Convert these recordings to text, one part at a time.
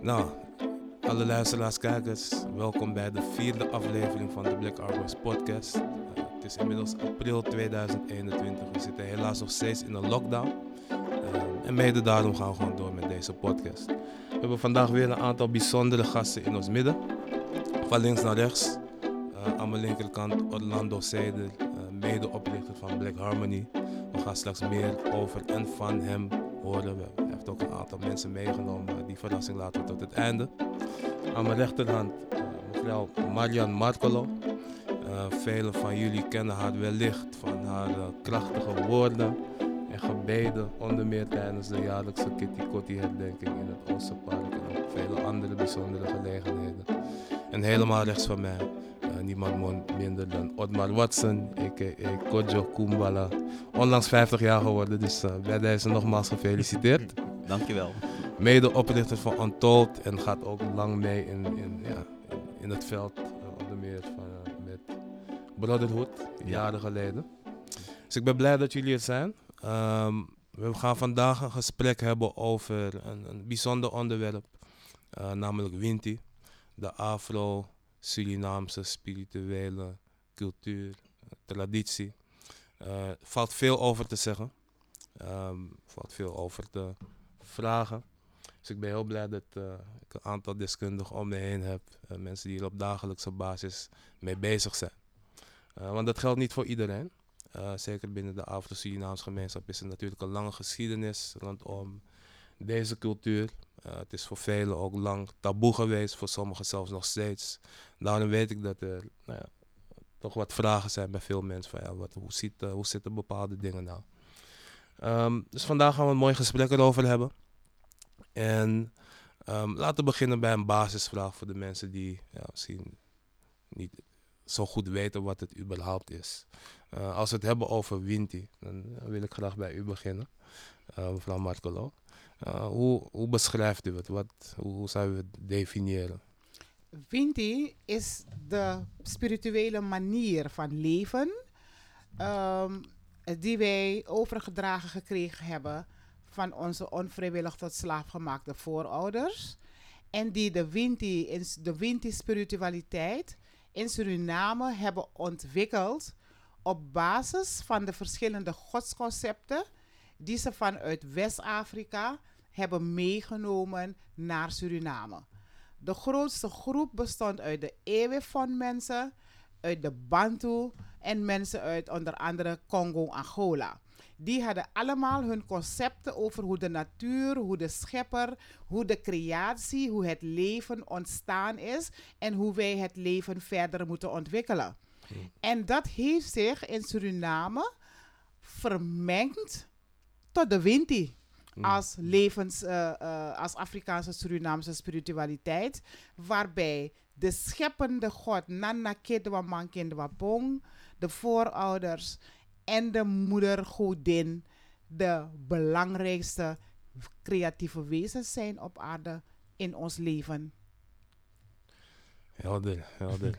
Nou, alle luisteraars, kijkers, welkom bij de vierde aflevering van de Black Arbours podcast. Uh, het is inmiddels april 2021. We zitten helaas nog steeds in een lockdown. Uh, en mede daarom gaan we gewoon door met deze podcast. We hebben vandaag weer een aantal bijzondere gasten in ons midden. Van links naar rechts. Uh, aan mijn linkerkant Orlando Seder, mede-oprichter van Black Harmony. We gaan straks meer over en van hem horen. We heeft ook een aantal mensen meegenomen. Die verrassing laten tot het einde. Aan mijn rechterhand uh, mevrouw Marian Marcolo. Uh, velen van jullie kennen haar wellicht van haar uh, krachtige woorden en gebeden. Onder meer tijdens de jaarlijkse Kitty Kotti herdenking in het Oosterpark. En ook vele andere bijzondere gelegenheden. En helemaal rechts van mij niemand minder dan Otmar Watson, a.k.a. Kojo Kumbala. Onlangs 50 jaar geworden, dus bij deze nogmaals gefeliciteerd. Dankjewel. Mede-oprichter van Untold en gaat ook lang mee in, in, ja, in het veld, uh, onder meer van, uh, met Brotherhood, jaren geleden. Dus ik ben blij dat jullie er zijn. Um, we gaan vandaag een gesprek hebben over een, een bijzonder onderwerp, namelijk Winti, de Afro Surinaamse spirituele cultuur, traditie. Uh, valt veel over te zeggen. Um, valt veel over te vragen. Dus ik ben heel blij dat uh, ik een aantal deskundigen om me heen heb. Uh, mensen die er op dagelijkse basis mee bezig zijn. want dat geldt niet voor iedereen. zeker binnen de Afro-Surinaamse gemeenschap is er natuurlijk een lange geschiedenis rondom deze cultuur. Het is voor velen ook lang taboe geweest, voor sommigen zelfs nog steeds. Daarom weet ik dat er nou ja, toch wat vragen zijn bij veel mensen. Van, ja, wat, hoe, ziet, hoe zitten bepaalde dingen nou? Um, dus vandaag gaan we een mooi gesprek erover hebben. En um, laten we beginnen bij een basisvraag voor de mensen die ja, misschien niet zo goed weten wat het überhaupt is. Uh, als we het hebben over Winti, dan wil ik graag bij u beginnen, mevrouw Marcolo. Uh, hoe, beschrijft u het? Wat, hoe, zou u het definiëren? Vinti is de spirituele manier van leven um, die wij overgedragen gekregen hebben van onze onvrijwillig tot slaaf gemaakte voorouders. En die de Winti, de Winti spiritualiteit in Suriname hebben ontwikkeld op basis van de verschillende godsconcepten die ze vanuit West-Afrika hebben meegenomen naar Suriname. De grootste groep bestond uit de Ewefon mensen, uit de Bantu en mensen uit onder andere Congo-Angola. Die hadden allemaal hun concepten over hoe de natuur, hoe de schepper, hoe de creatie, hoe het leven ontstaan is en hoe wij het leven verder moeten ontwikkelen. Hmm. En dat heeft zich in Suriname vermengd tot de Winti. Mm. Als levens, uh, uh, als Afrikaanse Surinaamse spiritualiteit. Waarbij de scheppende God, Nana Kedwa Mankindwa Pong, de voorouders en de moedergodin de belangrijkste creatieve wezens zijn op aarde in ons leven. Helder, helder.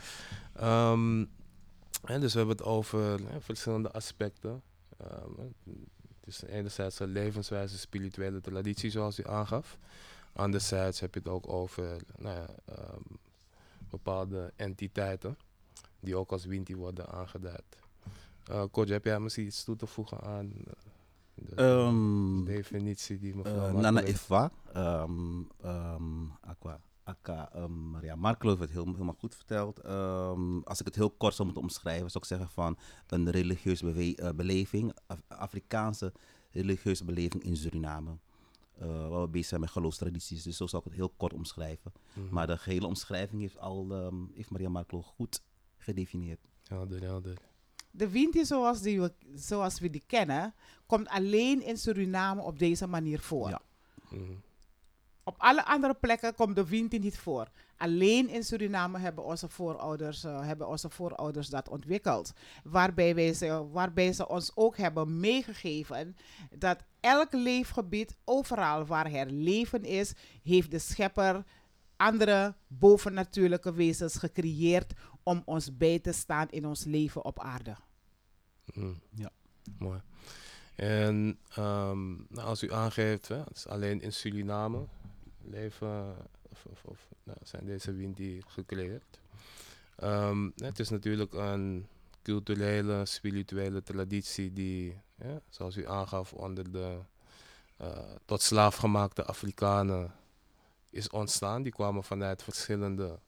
um, en dus we hebben het over verschillende aspecten. Um, dus enerzijds een levenswijze, spirituele traditie zoals u aangaf. Anderzijds heb je het ook over nou ja, um, bepaalde entiteiten die ook als Winti worden aangeduid. Uh, heb jij misschien iets toe te voegen aan de um, definitie die mevrouw uh, Nana Eva, um, um, aqua, Akka, um, Maria Markelo heeft het heel, helemaal goed verteld. Als ik het heel kort zou moeten omschrijven, zou ik zeggen van een religieuze uh, beleving, Af Afrikaanse religieuze beleving in Suriname. Uh, waar we bezig zijn met geloofstradities. Dus zo zou ik het heel kort omschrijven. Mm -hmm. Maar de gehele omschrijving heeft, al, heeft Maria Markelo goed gedefinieerd. Helder, helder. De Winti zoals, die we, zoals we die kennen, komt alleen in Suriname op deze manier voor. Ja. Mm -hmm. Op alle andere plekken komt de wind niet voor. Alleen in Suriname hebben onze voorouders, uh, hebben onze voorouders dat ontwikkeld. Waarbij, wij ze, waarbij ze ons ook hebben meegegeven dat elk leefgebied, overal waar er leven is, heeft de schepper andere bovennatuurlijke wezens gecreëerd om ons bij te staan in ons leven op aarde. Mm, ja, mooi. En ehm, nou, als u aangeeft, hè, het is alleen in Suriname leven, of, of, of nou, zijn deze Winti gecreëerd. Ehm, het is natuurlijk een culturele, spirituele traditie die, ja, zoals u aangaf, onder de uh, tot slaafgemaakte Afrikanen is ontstaan. Die kwamen vanuit verschillende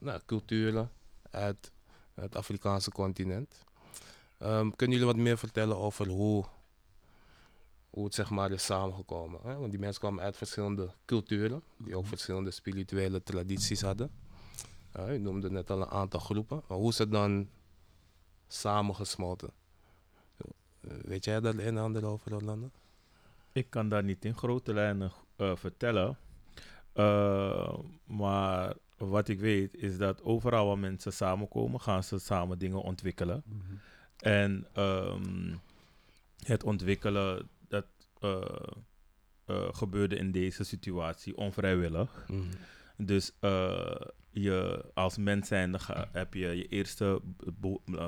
nou, culturen uit het Afrikaanse continent. Um, kunnen jullie wat meer vertellen over hoe, hoe het zeg maar is samengekomen? Hè? Want die mensen kwamen uit verschillende culturen, die ook verschillende spirituele tradities hadden. Uh, u noemde net al een aantal groepen, maar hoe is het dan samengesmolten? Weet jij daar een en ander over, Orlando? Ik kan daar niet in grote lijnen uh, vertellen. Maar wat ik weet is dat overal waar mensen samenkomen, gaan ze samen dingen ontwikkelen. Mm -hmm. En um, het ontwikkelen, dat uh, gebeurde in deze situatie onvrijwillig. Mm -hmm. Dus je, als mens zijnde ga, heb je je eerste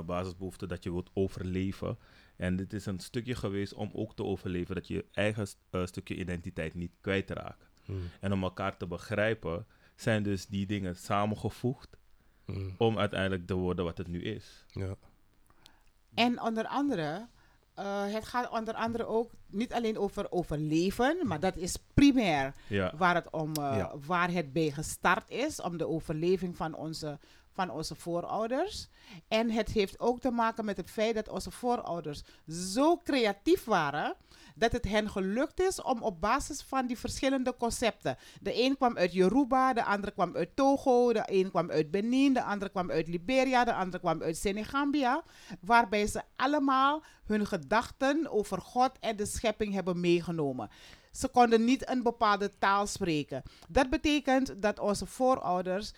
basisbehoefte dat je wilt overleven. En dit is een stukje geweest om ook te overleven dat je je eigen stukje identiteit niet kwijtraakt. Mm. En om elkaar te begrijpen, zijn dus die dingen samengevoegd mm. om uiteindelijk te worden wat het nu is. Ja. En onder andere, uh, het gaat onder andere ook niet alleen over overleven, maar dat is primair ja. waar, het om, uh, ja. waar het bij gestart is, om de overleving van onze van onze voorouders. En het heeft ook te maken met het feit dat onze voorouders zo creatief waren dat het hen gelukt is om op basis van die verschillende concepten. De een kwam uit Yoruba, de andere kwam uit Togo, de een kwam uit Benin, de andere kwam uit Liberia, de andere kwam uit Senegambia, waarbij ze allemaal hun gedachten over God en de schepping hebben meegenomen. Ze konden niet een bepaalde taal spreken. Dat betekent dat onze voorouders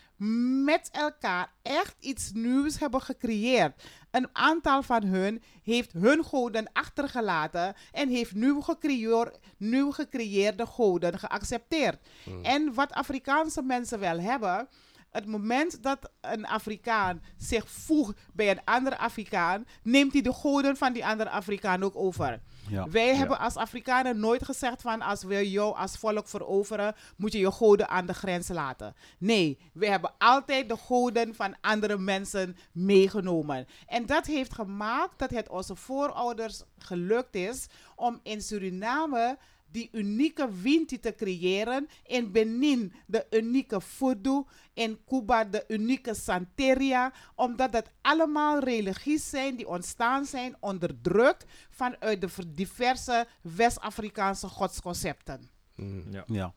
met elkaar echt iets nieuws hebben gecreëerd. Een aantal van hun heeft hun goden achtergelaten en heeft nieuw, gecreëer, nieuw gecreëerde goden geaccepteerd. Hmm. En wat Afrikaanse mensen wel hebben het moment dat een Afrikaan zich voegt bij een andere Afrikaan, neemt hij de goden van die andere Afrikaan ook over. Ja. Wij hebben als Afrikanen nooit gezegd van als we jou als volk veroveren, moet je je goden aan de grens laten. Nee, we hebben altijd de goden van andere mensen meegenomen. En dat heeft gemaakt dat het onze voorouders gelukt is om in Suriname die unieke Winti te creëren. In Benin de unieke Fudu. In Cuba de unieke Santeria. Omdat dat allemaal religies zijn die ontstaan zijn onder druk vanuit de diverse West-Afrikaanse godsconcepten. Mm. Ja. ja.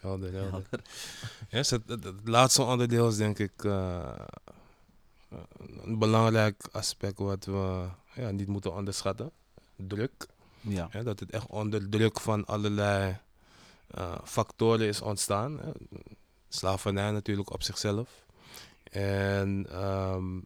Helder, helder. yes, het, het, het, laatste onderdeel is denk ik uh, een belangrijk aspect wat we ja, niet moeten onderschatten. Druk. Ja. dat het echt onder druk van allerlei uh, factoren is ontstaan. Hè. Slavernij natuurlijk op zichzelf. En um,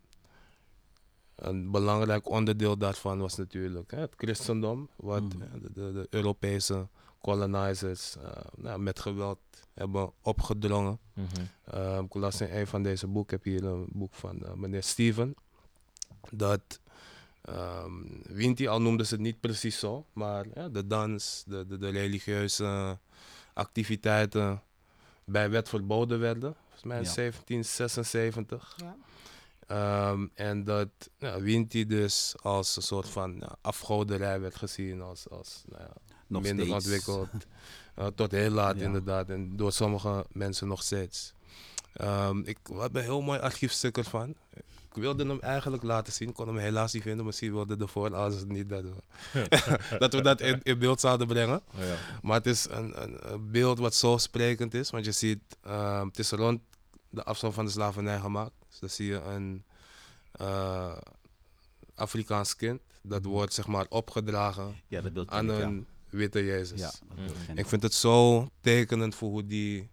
een belangrijk onderdeel daarvan was natuurlijk hè, het christendom, wat mm. de, de, de, Europese colonizers uh, nou, met geweld hebben opgedrongen. Mm -hmm. uh, ik las in een van deze boeken, ik heb hier een boek van uh, meneer Steven, dat Um, Winti al noemde ze het niet precies zo, maar ja, de dans, de, de, de, religieuze activiteiten bij wet verboden werden, volgens mij in ja. 1776. Ja. Um, en dat ja, Winti dus als een soort van ja, afgoderij werd gezien, als, als nou ja, minder steeds. ontwikkeld. uh, tot heel laat inderdaad, en door sommige mensen nog steeds. Um, ik had een heel mooi archiefstuk ervan ik wilde hem eigenlijk laten zien, kon hem helaas niet vinden. Misschien wilde de voorouders het niet dat we dat, we dat in, in, beeld zouden brengen. Ja. Maar het is een, een, een, beeld wat zo sprekend is, want je ziet, uh, het is rond de afstand van de slavernij gemaakt. Dus dan zie je een uh, Afrikaans kind, dat mhm. wordt zeg maar opgedragen ja, dat aan een witte Jezus. Ja, mm. Ik vind het zo tekenend voor hoe die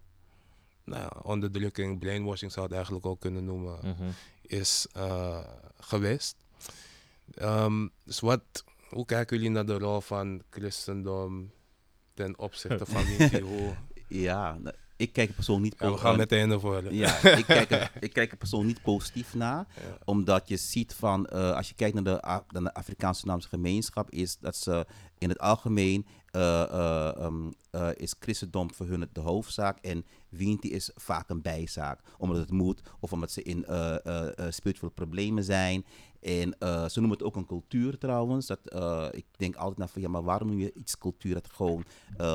nou ja, onderdrukking, brainwashing zou het eigenlijk ook kunnen noemen, mm -hmm is uh, geweest. Um, dus wat, hoe kijken jullie naar de rol van christendom ten opzichte van die hoe? Ja, ik kijk er persoonlijk niet Ja, we gaan eh, meteen ervoor. Ja, ik kijk, er, ik kijk er persoonlijk niet positief naar. Ja. Omdat je ziet van, eh, als je kijkt naar de, naar de Afrikaanse-Surinaamse gemeenschap, is dat ze in het algemeen eh, eh, ehm, eh, is christendom voor hun de hoofdzaak en Winti is vaak een bijzaak. Omdat het moet of omdat ze in spirituele problemen zijn. En ze noemen het ook een cultuur trouwens. Dat, ik denk altijd naar van ja, maar waarom noem je iets cultuur dat gewoon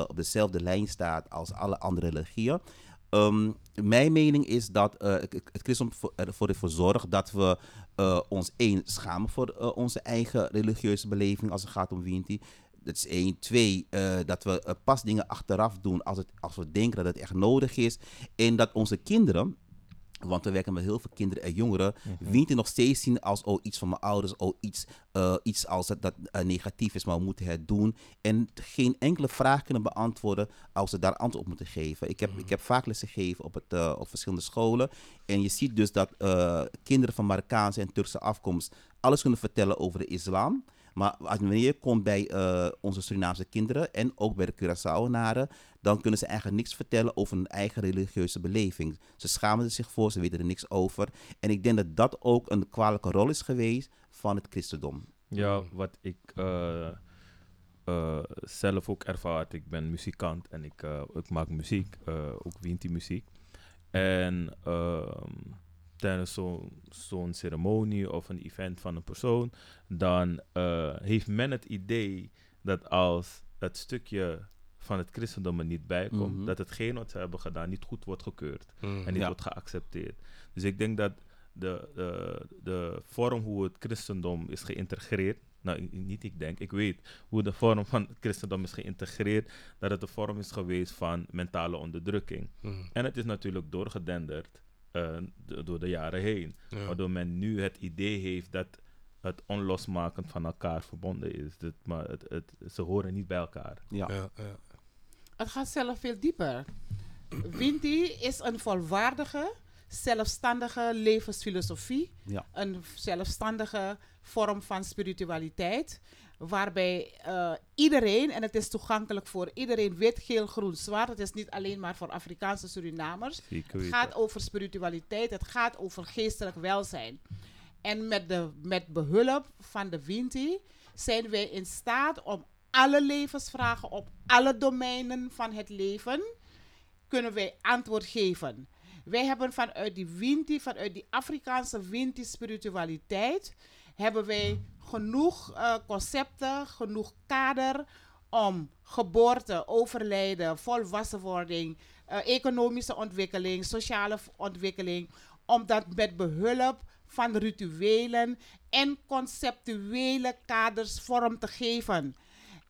op dezelfde lijn staat als alle andere religieën? Ehm, mijn mening is dat het christendom voor- ervoor ervoor zorgt dat we ons één schamen voor onze eigen religieuze beleving als het gaat om Winti. Dat is één. Twee, eh, dat we eh, pas dingen achteraf doen als, het, als we denken dat het echt nodig is. En dat onze kinderen, want we werken met heel veel kinderen en jongeren, Winti nog steeds zien als oh, iets van mijn ouders, oh, iets, eh, iets als dat, dat negatief is, maar we moeten het doen. En geen enkele vraag kunnen beantwoorden als ze daar antwoord op moeten geven. Ik heb, ik heb vaak lessen gegeven op, het, op verschillende scholen. En je ziet dus dat kinderen van Marokkaanse en Turkse afkomst alles kunnen vertellen over de islam. Maar als- wanneer je komt bij eh, onze Surinaamse kinderen en ook bij de Curaçaoenaren, dan kunnen ze eigenlijk niks vertellen over hun eigen religieuze beleving. Ze schamen er zich voor, ze weten er niks over. En ik denk dat dat ook een kwalijke rol is geweest van het christendom. Ja, wat ik eh, zelf ook ervaart. Ik ben muzikant en ik, ik maak muziek, ook Winti-muziek. En ehm, tijdens zo'n zo'n ceremonie of een event van een persoon, dan eh, heeft men het idee dat als het stukje van het christendom er niet bij komt, Mhm. dat hetgeen wat ze hebben gedaan niet goed wordt gekeurd Mm. en niet Ja. wordt geaccepteerd. Dus ik denk dat de, de, de vorm hoe het christendom is geïntegreerd, nou niet ik denk, ik weet hoe de vorm van het christendom is geïntegreerd, dat het de vorm is geweest van mentale onderdrukking. Mm. En het is natuurlijk doorgedenderd door de jaren heen, Ja. waardoor men nu het idee heeft dat het onlosmakend van elkaar verbonden is. Dat, maar het, het, ze horen niet bij elkaar. Ja. Ja, ja. Het gaat zelf veel dieper. Winti is een volwaardige, zelfstandige levensfilosofie. Ja. Een zelfstandige vorm van spiritualiteit. Waarbij eh, iedereen, en het is toegankelijk voor iedereen, wit, geel, groen, zwart. Het is niet alleen maar voor Afrikaanse Surinamers. Zeker Het gaat over spiritualiteit, het gaat over geestelijk welzijn. En met, de, met behulp van de Winti zijn wij in staat om alle levensvragen op alle domeinen van het leven kunnen wij antwoord geven. Wij hebben vanuit die Winti, vanuit die Afrikaanse Winti spiritualiteit, hebben wij genoeg eh, concepten, genoeg kader om geboorte, overlijden, volwassenwording, eh, economische ontwikkeling, sociale ontwikkeling, om dat met behulp van rituelen en conceptuele kaders vorm te geven.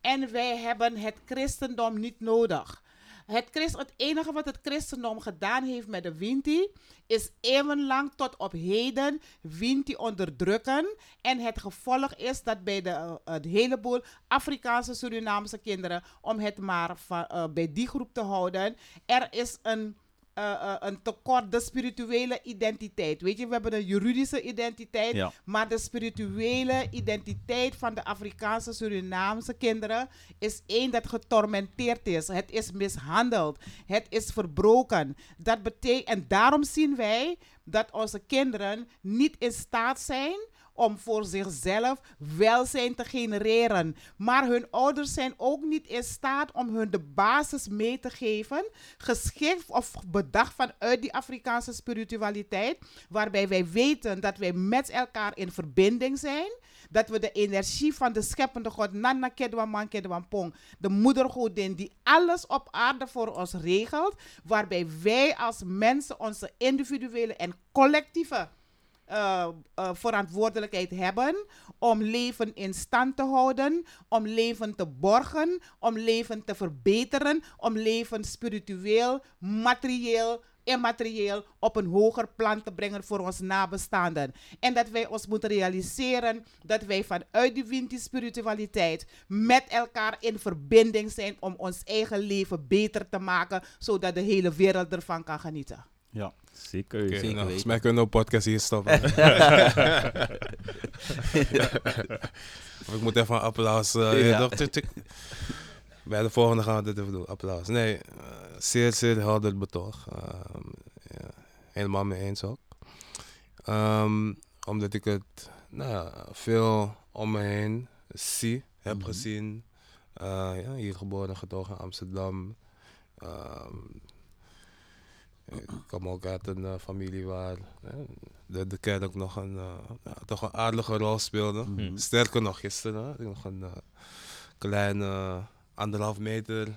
En wij hebben het christendom niet nodig. Het, christ, het enige wat het christendom gedaan heeft met de Winti is eeuwenlang tot op heden Winti onderdrukken. En het gevolg is dat bij de, eh, een heleboel Afrikaanse Surinaamse kinderen, om het maar eh, bij die groep te houden, er is een eh, eh, een tekort, de spirituele identiteit. Weet je, we hebben een juridische identiteit, Ja. maar de spirituele identiteit van de Afrikaanse Surinaamse kinderen is één dat getormenteerd is. Het is mishandeld. Het is verbroken. Dat betekent, en daarom zien wij dat onze kinderen niet in staat zijn om voor zichzelf welzijn te genereren. Maar hun ouders zijn ook niet in staat om hun de basis mee te geven, geschikt of bedacht vanuit die Afrikaanse spiritualiteit, waarbij wij weten dat wij met elkaar in verbinding zijn. Dat we de energie van de scheppende God, Nana Kedwan Man Kedwan Pong, de moedergodin die alles op aarde voor ons regelt, waarbij wij als mensen onze individuele en collectieve eh, eh, verantwoordelijkheid hebben om leven in stand te houden, om leven te borgen, om leven te verbeteren, om leven spiritueel, materieel, immaterieel op een hoger plan te brengen voor ons nabestaanden. En dat wij ons moeten realiseren dat wij vanuit die spiritualiteit met elkaar in verbinding zijn om ons eigen leven beter te maken, zodat de hele wereld ervan kan genieten. Ja. Zeker. Oké, weten. nou, volgens mij kunnen we een podcast hier stoppen. of ik moet even een applaus. eh, Ja. Bij de volgende gaan we dit even doen. Applaus. Nee, eh, zeer, zeer helder betoog. Ehm, ja, helemaal mee eens ook. Ehm, omdat ik het nou, ja, veel om me heen zie, heb Mhm. gezien. Eh, ja, hier geboren en getogen in Amsterdam. Ehm, ik kom ook uit een eh, familie waar de, de kerk nog een, eh, ja, toch een aardige rol speelde. Mhm. Sterker nog, gisteren had ik nog een eh, kleine anderhalf meter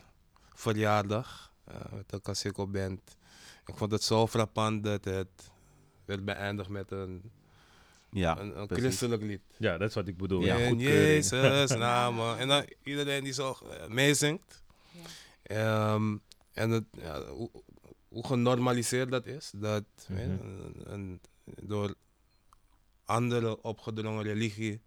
verjaardag eh, met de Kaseko Band. Ik vond het zo frappant dat het werd beëindigd met een, Ja, een, christelijk lied. Ja, dat is wat ik bedoel. Ja, Ja, in. Jezus naam. En dan iedereen die zo meezingt. Ehm, en het, ja, hoe, hoe genormaliseerd dat is. Dat Mhm. weet je, een, een- door andere opgedrongen religie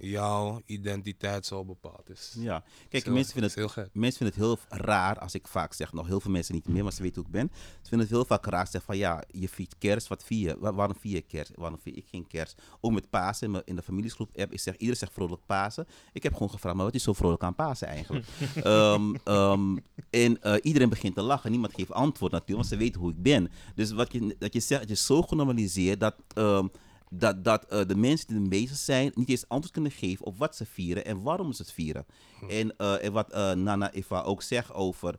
jouw identiteit zo bepaald is. Ja, kijk, Heel- mensen vinden het heel gek. Mensen vinden het heel raar als ik vaak zeg, nog heel veel mensen niet meer, maar ze weten hoe ik ben. Ze vinden het heel vaak raar zeg van ja, je viert kerst, wat vier je? Wa- waarom vier je kerst? Waarom vier ik geen kerst? Ook met Pasen, in, mijn- in de familiesgroep app, ik zeg, iedereen zegt vrolijk Pasen. Ik heb gewoon gevraagd, maar wat is zo vrolijk aan Pasen eigenlijk? Ehm, ehm, en eh, iedereen begint te lachen, niemand geeft antwoord natuurlijk, want ze weten hoe ik ben. Dus wat je, dat je zegt, het is zo genormaliseerd dat... ehm, dat, dat eh, de mensen die ermee zijn niet eens antwoord kunnen geven op wat ze vieren en waarom ze het vieren. En, eh, en wat eh, Nana Eva ook zegt over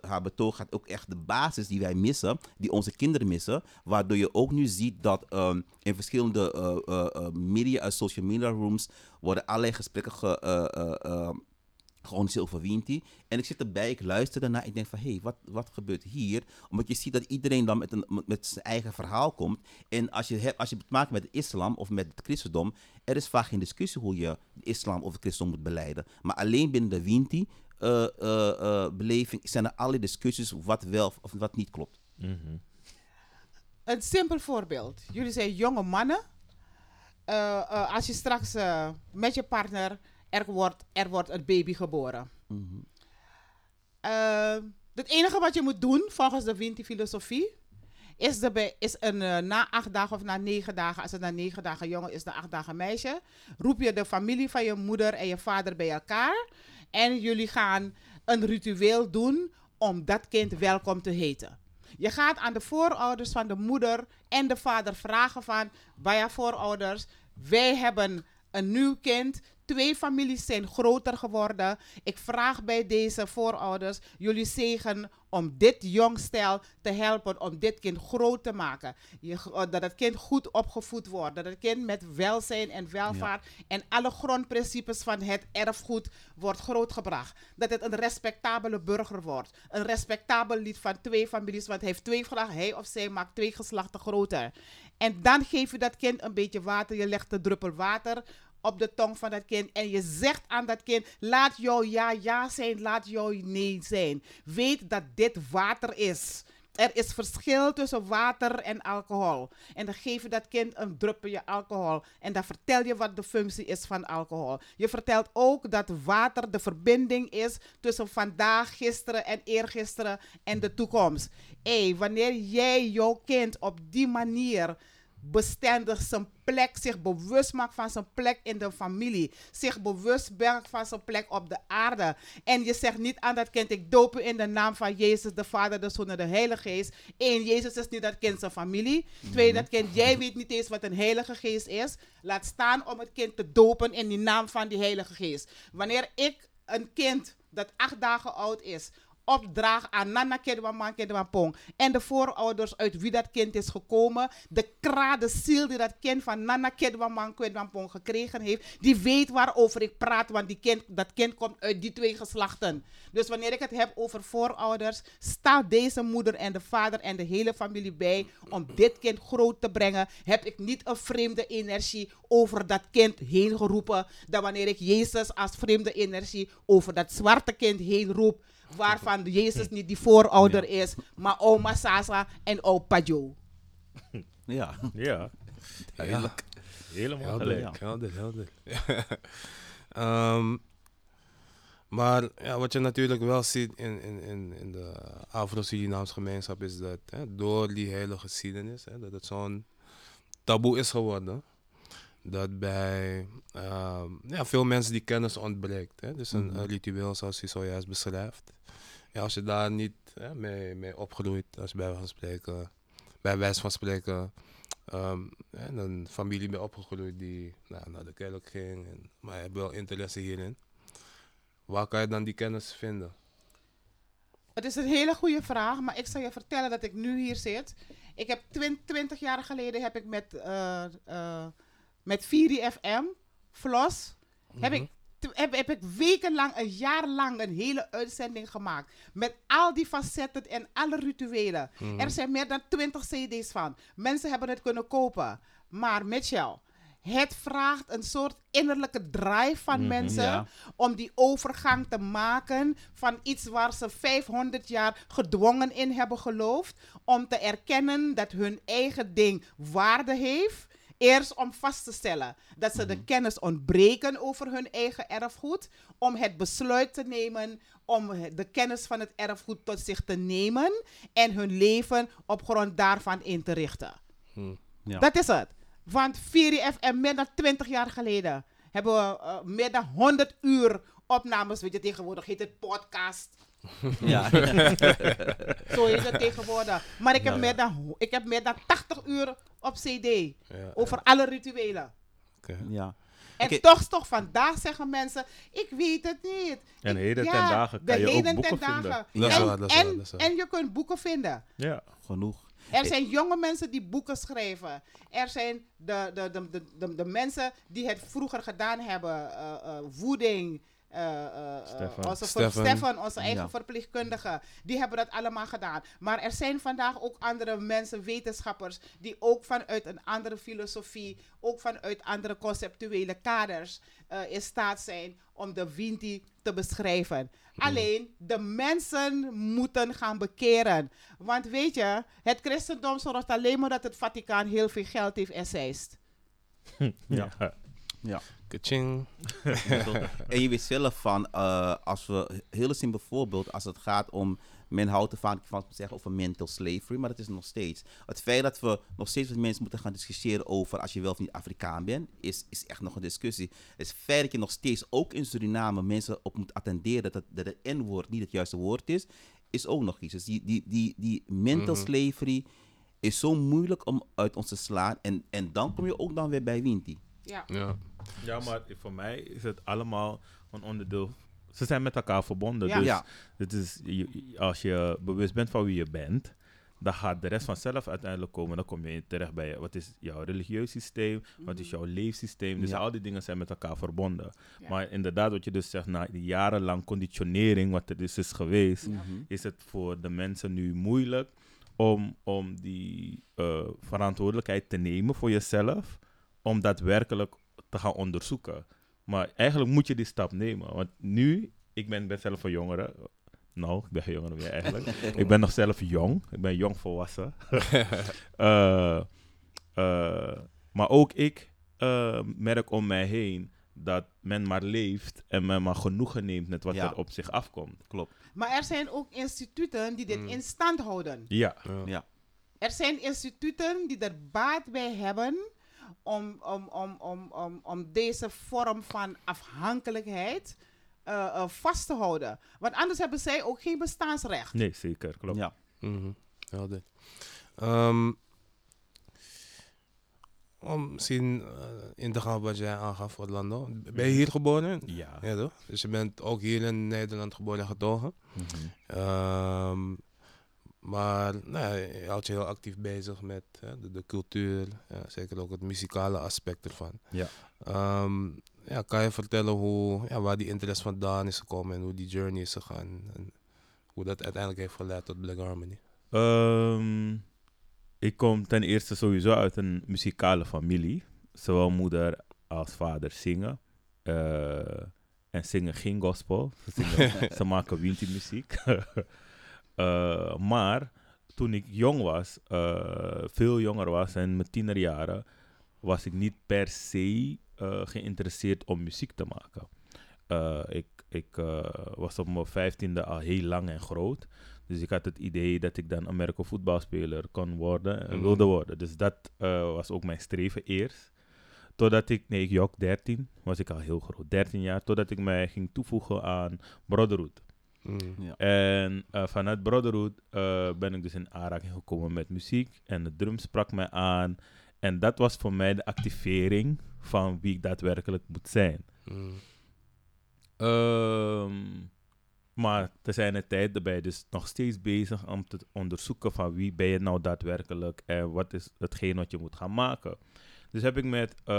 haar betoog gaat ook echt de basis die wij missen, die onze kinderen missen, waardoor je ook nu ziet dat ehm, in verschillende media, social media rooms worden allerlei gesprekken ge, georganiseerd over Winti. En ik zit erbij, ik luister ernaar, ik denk van, hé, hey, wat, wat gebeurt hier? Omdat je ziet dat iedereen dan met, een, met- zijn eigen verhaal komt. En als je, hebt, als je het maakt met de islam of met het christendom, er is vaak geen discussie hoe je de islam of het christendom moet beleiden. Maar alleen binnen de Winti eh, eh, eh, beleving zijn er allerlei discussies wat wel of wat niet klopt. Mhm. Een simpel voorbeeld. Jullie zijn jonge mannen. Eh, eh, als je straks met je partner, er wordt, er wordt een baby geboren. Mhm. Eh, het enige wat je moet doen volgens de Winti-filosofie is, de is een, eh, na acht dagen of na negen dagen, als het na negen dagen jongen is, na acht dagen meisje, roep je de familie van je moeder en je vader bij elkaar en jullie gaan een ritueel doen om dat kind welkom te heten. Je gaat aan de voorouders van de moeder en de vader vragen van, bij je voorouders, wij hebben een nieuw kind. Twee families zijn groter geworden. Ik vraag bij deze voorouders jullie zegen om dit jongstel te helpen, om dit kind groot te maken. Je, eh, dat het kind goed opgevoed wordt, dat het kind met welzijn en welvaart en alle grondprincipes van het erfgoed wordt grootgebracht. Dat het een respectabele burger wordt. Een respectabel lid van twee families, want hij heeft twee geslachten, hij of zij maakt twee geslachten groter. En dan geef je dat kind een beetje water, je legt een druppel water op de tong van dat kind en je zegt aan dat kind: laat jouw ja ja zijn, laat jouw nee zijn. Weet dat dit water is. Er is verschil tussen water en alcohol. En dan geef je dat kind een druppelje alcohol. En dan vertel je wat de functie is van alcohol. Je vertelt ook dat water de verbinding is tussen vandaag, gisteren en eergisteren en de toekomst. Hé, wanneer jij jouw kind op die manier bestendig zijn plek, zich bewust maakt van zijn plek in de familie, zich bewust maakt van zijn plek op de aarde. En je zegt niet aan dat kind, ik doop u in de naam van Jezus, de Vader, de Zoon en de Heilige Geest. Eén, Jezus is niet dat kind zijn familie. Twee, dat kind, jij weet niet eens wat een Heilige Geest is. Laat staan om het kind te dopen in die naam van die Heilige Geest. Wanneer ik een kind dat acht dagen oud is, opdraag aan Nana Kedwaman Kedwapong en de voorouders uit wie dat kind is gekomen, de kra, de ziel die dat kind van Nana Kedwaman Kedwapong gekregen heeft, die weet waarover ik praat, want die kind, dat kind komt uit die twee geslachten. Dus wanneer ik het heb over voorouders, staat deze moeder en de vader en de hele familie bij om dit kind groot te brengen. Heb ik niet een vreemde energie over dat kind heen geroepen, dan wanneer ik Jezus als vreemde energie over dat zwarte kind heen roep, waarvan Jezus niet die voorouder is, maar oma Sasa en opa Joe. Ja. Ja, Ja, helemaal helder, gelijk. helder, helder. Ehm, maar ja, wat je natuurlijk wel ziet in, in, in, in de Afro-Surinaamse gemeenschap is dat hè, door die hele geschiedenis, hè, dat het zo'n taboe is geworden, dat bij ehm, ja, veel mensen die kennis ontbreekt. Hè? Dus een, Mhm. een ritueel zoals hij zojuist beschrijft. Ja, als je daar niet hè, mee, mee opgroeit, als je bij wijze van spreken, bij wijze van spreken, ehm, hè, een familie mee opgegroeid die nou, naar de kerk ging, en, maar je hebt wel interesse hierin. Waar kan je dan die kennis vinden? Het is een hele goede vraag, maar ik zal je vertellen dat ik nu hier zit. Ik heb twin- 20 jaar geleden heb ik met, eh eh met 4FM, Flos, heb, ik, t- heb, heb ik wekenlang, een jaar lang een hele uitzending gemaakt. Met al die facetten en alle rituelen. Mhm. Er zijn meer dan 20 cd's van. Mensen hebben het kunnen kopen. Maar Mitchell, het vraagt een soort innerlijke drive van Mhm. mensen Ja. om die overgang te maken van iets waar ze 500 jaar gedwongen in hebben geloofd, om te erkennen dat hun eigen ding waarde heeft. Eerst om vast te stellen dat ze de kennis ontbreken over hun eigen erfgoed, om het besluit te nemen om de kennis van het erfgoed tot zich te nemen en hun leven op grond daarvan in te richten. Hm. Ja. Dat is het. Want 4FM, meer dan 20 jaar geleden, hebben we eh, meer dan 100 uur opnames. Weet je, tegenwoordig heet het podcast. Ja. Zo heet het tegenwoordig. Maar ik heb, Ja. meer dan, ik heb meer dan 80 uur op CD Ja, over alle rituelen. oké. ja. En toch, toch, vandaag zeggen mensen, ik weet het niet. En Ik- heden ten dagen kan je ook boeken ten dagen. vinden. Is en, waar, is en, waar, is je kunt boeken vinden. Ja. Genoeg. Er zijn jonge mensen die boeken schrijven. Er zijn de, de, de, de, de, de mensen die het vroeger gedaan hebben. eh, eh, voeding. Eh, eh, eh, Stefan. onze Stefan. Stefan, onze eigen Ja. verpleegkundige. Die hebben dat allemaal gedaan. Maar er zijn vandaag ook andere mensen, wetenschappers, die ook vanuit een andere filosofie, ook vanuit andere conceptuele kaders, eh, in staat zijn om de Winti te beschrijven. Alleen de mensen moeten gaan bekeren. Want weet je, het christendom zorgt alleen maar dat het Vaticaan heel veel geld heeft. Ja. Ja. Kaching. en je weet zelf van, eh, als we, heel simpel voorbeeld, als het gaat om, men houdt ervan van te zeggen over mental slavery, maar dat is nog steeds. Het feit dat we nog steeds met mensen moeten gaan discussiëren over als je wel of niet Afrikaan bent, is, is echt nog een discussie. Het feit dat je nog steeds ook in Suriname mensen op moet attenderen dat, het- dat het N-woord niet het juiste woord is, is ook nog iets. Dus die, die, die, die mental Mhm. slavery is zo moeilijk om uit ons te slaan. En, en dan kom je ook dan weer bij Winti. Ja. Ja. Ja, maar voor mij is het allemaal een onderdeel. Ze zijn met elkaar verbonden. Ja. Dus Ja. het is, je- als je bewust bent van wie je bent, dan gaat de rest vanzelf uiteindelijk komen. Dan kom je terecht bij wat is jouw religieus systeem, wat is jouw leefsysteem. Dus Ja. al die dingen zijn met elkaar verbonden. Ja. Maar inderdaad, wat je dus zegt, na die jarenlang conditionering, wat er dus is geweest, is het voor de mensen nu moeilijk om, om die eh, verantwoordelijkheid te nemen voor jezelf, om daadwerkelijk te gaan onderzoeken. Maar eigenlijk moet je die stap nemen. Want nu, ik ben, ben zelf een jongere. Nou, ik ben geen jongere meer eigenlijk. ik ben nog zelf jong. Ik ben jong volwassen. Eh, eh, maar ook ik eh, merk om mij heen dat men maar leeft en men maar genoegen neemt met wat Ja. er op zich afkomt. Klopt. Maar er zijn ook instituten die dit Mm. in stand houden. Ja, Ja. Ja. Er zijn instituten die er baat bij hebben om, om, om, om, om, om deze vorm van afhankelijkheid eh, eh, vast te houden. Want anders hebben zij ook geen bestaansrecht. nee, zeker. Klopt. Ja. Mhm. Helder. Ehm, om misschien eh, in te gaan op wat jij aangaf, Orlando. Ben je hier geboren? Ja. Ja, toch? Dus je bent ook hier in Nederland geboren en getogen. Mhm. Ehm, maar nou, je houdt je heel actief bezig met hè, de, de cultuur, ja, zeker ook het muzikale aspect ervan. Ja. Ehm, ja, kan je vertellen hoe, ja, waar die interesse vandaan is gekomen en hoe die journey is gegaan en hoe dat uiteindelijk heeft geleid tot Black Harmony? Ehm, ik kom ten eerste sowieso uit een muzikale familie. Zowel moeder als vader zingen. Eh, en zingen geen gospel. Ze, zingen, ze maken winti Eh, maar toen ik jong was, eh, veel jonger was en mijn tienerjaren, was ik niet per se eh, geïnteresseerd om muziek te maken. Ik ik was op mijn vijftiende al heel lang en groot. Dus ik had het idee dat ik dan Amerika voetbalspeler kon worden en Mhm. wilde worden. Dus dat was ook mijn streven eerst. totdat ik, nee, ik jok 13, was ik al heel groot, 13 jaar, totdat ik mij ging toevoegen aan Brotherhood. Mm. Ja. En eh, vanuit Brotherhood eh, ben ik dus in aanraking gekomen met muziek en de drum sprak mij aan. En dat was voor mij de activering van wie ik daadwerkelijk moet zijn. Mm. Ehm, maar te zijn de tijd je dus nog steeds bezig om te onderzoeken van wie ben je nou daadwerkelijk en wat is hetgeen wat je moet gaan maken. Dus heb ik met, eh,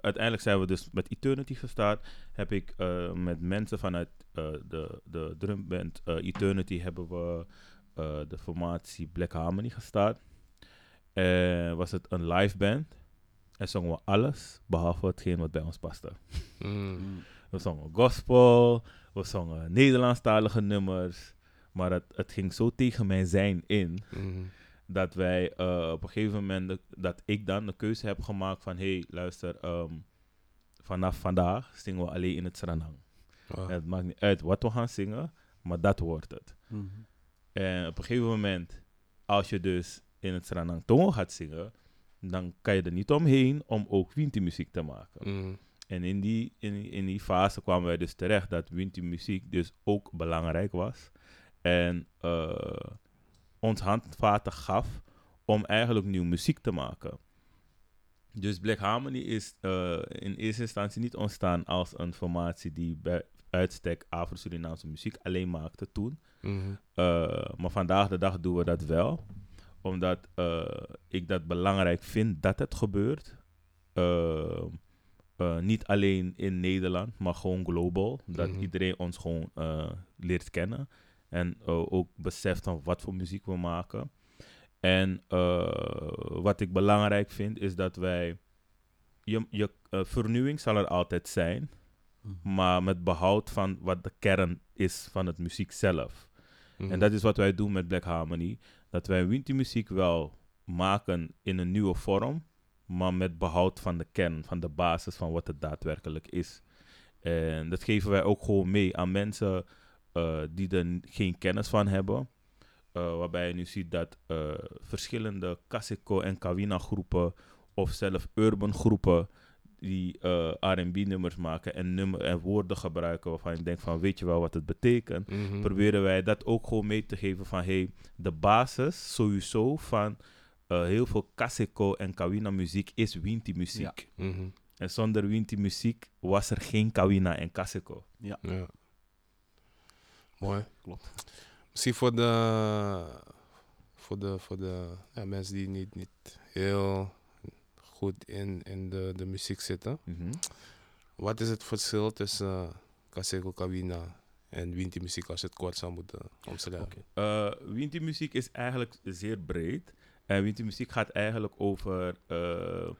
uiteindelijk zijn we dus met Eternity gestart. Heb ik eh, met mensen vanuit eh, de, de drumband eh, Eternity hebben we eh, de formatie Black Harmony gestart. En was het een live band. En zongen we alles behalve hetgeen wat bij ons paste. Mm. We zongen gospel, we zongen Nederlandstalige nummers. Maar het, het ging zo tegen mijn zijn in Mm. Dat wij eh, op een gegeven moment, de- dat ik dan de keuze heb gemaakt van hé, hey, luister, ehm, vanaf vandaag zingen we alleen in het Sranang. Ah. Het maakt niet uit wat we gaan zingen, maar dat wordt het. Mhm. En op een gegeven moment, als je dus in het Sranang Tongo gaat zingen, dan kan je er niet omheen om ook Winti muziek te maken. Mm. En in die, in, in die fase kwamen wij dus terecht dat Winti muziek dus ook belangrijk was. En eh, ons handvaten gaf om eigenlijk nieuwe muziek te maken. Dus Black Harmony is eh, in eerste instantie niet ontstaan als een formatie die bij uitstek Afro-Surinaamse muziek alleen maakte toen. Mhm. Uh, maar vandaag de dag doen we dat wel. Omdat uh, ik dat belangrijk vind dat het gebeurt. Niet alleen in Nederland, maar gewoon global. Dat Mhm. iedereen ons gewoon leert kennen. En uh, ook beseft van wat voor muziek we maken. En uh, wat ik belangrijk vind is dat wij. Je, je uh, vernieuwing zal er altijd zijn. Mhm. Maar met behoud van wat de kern is van het muziek zelf. Mhm. En dat is wat wij doen met Black Harmony. Dat wij Winti muziek wel maken in een nieuwe vorm. Maar met behoud van de kern, van de basis van wat het daadwerkelijk is. En dat geven wij ook gewoon mee aan mensen uh, die er geen kennis van hebben. Uh, waarbij je nu ziet dat uh, verschillende Kaseko en Kawina groepen of zelf urban groepen die uh, R&B-nummers maken en, nummer en woorden gebruiken waarvan je denkt van weet je wel wat het betekent, Mhm. proberen wij dat ook gewoon mee te geven van hey, de basis sowieso van uh, heel veel Kaseko en Kawina muziek is Winti muziek. Mhm. En zonder Winti muziek was er geen Kawina en Kaseko. Ja. Mooi. Klopt. Misschien voor de, voor de, voor de ja, mensen die niet, niet heel goed in, in de, de muziek zitten. Mhm. Wat is het verschil tussen uh, Kaseko Kawina en Winti muziek als je het kort zou moeten omschrijven? Uh, Winti muziek is eigenlijk zeer breed. En Winti muziek gaat eigenlijk over uh,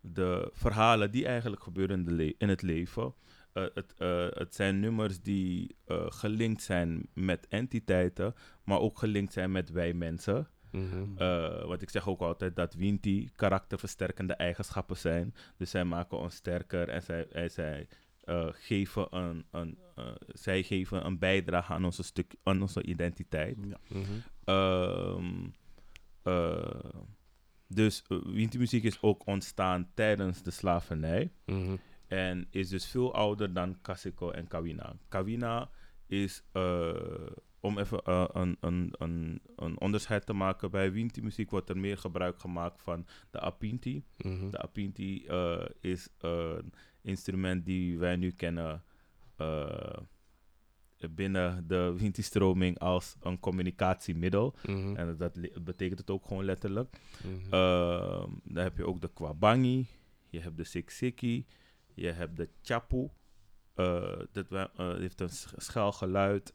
de verhalen die eigenlijk gebeuren in, de le- in het leven. Uh, het, uh, het zijn nummers die uh, gelinkt zijn met entiteiten, maar ook gelinkt zijn met wij mensen. Uh, want ik zeg ook altijd dat Winti karakterversterkende eigenschappen zijn. Dus zij maken ons sterker en zij, en zij, uh, geven, een, een, uh, zij geven een bijdrage aan onze, stuk, aan onze identiteit. Ja. Mm-hmm. Um, dus Winti muziek is ook ontstaan tijdens de slavernij. Mm-hmm. En is dus veel ouder dan Kaseko en Kawina. Kawina is, uh, om even uh, een, een, een, een onderscheid te maken, bij Winti muziek wordt er meer gebruik gemaakt van de apinti. Mm-hmm. De apinti uh, is een instrument die wij nu kennen binnen de Winti-stroming als een communicatiemiddel. Mm-hmm. En dat betekent het ook gewoon letterlijk. Mm-hmm. dan heb je ook de kwabangi, je hebt de siksiki, je hebt de chapu. Uh, dat uh, heeft een schel geluid.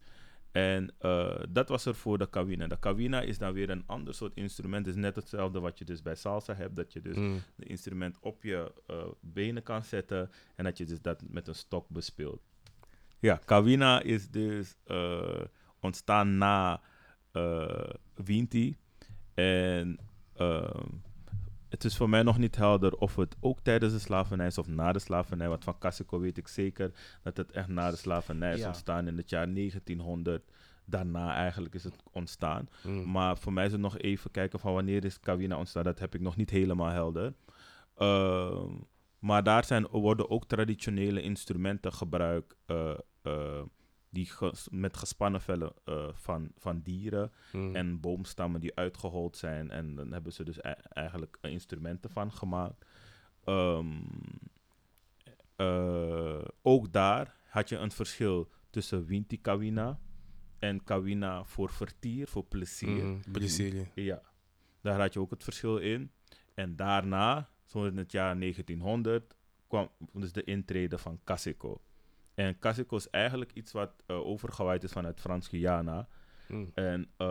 En uh, dat was er voor de kawina. De kawina is dan weer een ander soort instrument. Het is net hetzelfde wat je dus bij salsa hebt. Dat je dus mm. het instrument op je uh, benen kan zetten. En dat je dus dat met een stok bespeelt. Ja, kawina is dus uh, ontstaan na Winti. En het is voor mij nog niet helder of het ook tijdens de slavernij is of na de slavernij. Want van Kaseko weet ik zeker dat het echt na de slavernij is ja. ontstaan in het jaar 1900. Daarna eigenlijk is het ontstaan. Mm. Maar voor mij is het nog even kijken van wanneer is Kawina ontstaan. Dat heb ik nog niet helemaal helder. Uh, Maar daar zijn, worden ook traditionele instrumenten gebruikt. eh, eh, die ges- met gespannen vellen eh, van, van dieren Mm. en boomstammen die uitgehold zijn. En dan hebben ze dus e- eigenlijk instrumenten van gemaakt. Ehm, eh, ook daar had je een verschil tussen Winti Kawina en Kawina voor vertier, voor plezier. Mm, Plezier. Ja, daar had je ook het verschil in. En daarna, zo in het jaar 1900, kwam dus de intrede van Casico. En Casico is eigenlijk iets wat eh, overgewaaid is vanuit Frans-Guyana. Mm. En eh,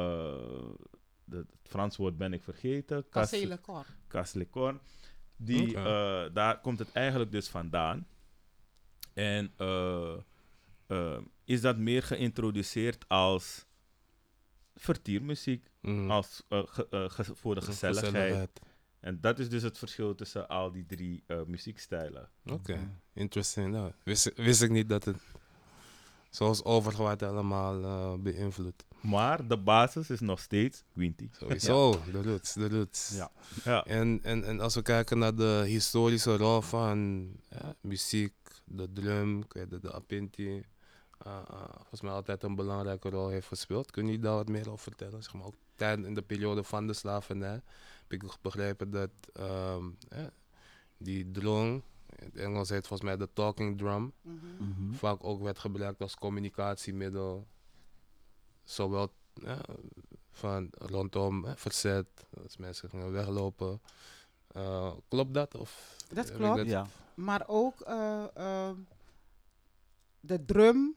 de, het Frans woord ben ik vergeten. Cas- Kasselecor. Caslecor. Die, eh, daar komt het eigenlijk dus vandaan. En eh, eh, is dat meer geïntroduceerd als vertiermuziek, Mm. als, ge- ge- voor de gezelligheid. En dat is dus het verschil tussen al die drie eh, muziekstijlen. Oké, interesting. Nou, wist, ik- wist ik niet dat het zoals overgewaard allemaal eh, beïnvloedt. Maar de basis is nog steeds Winti. Sowieso, de roots, de roots. Ja. Ja. En, en, en als we kijken naar de historische rol van ja, muziek, de drum, het, de apinti, eh, eh, volgens mij altijd een belangrijke rol heeft gespeeld. Kun je daar wat meer over vertellen? Zeg maar, ook tijdens in de periode van de slavernij heb ik begrepen dat ehm, die drum, in het Engels heet volgens mij de talking drum, Mhm. Mhm. vaak ook werd gebruikt als communicatiemiddel. Zowel ja, van rondom hè, verzet, als mensen gingen weglopen. Eh, klopt dat? Of Dat klopt. Ja. Maar ook eh, ehm, de drum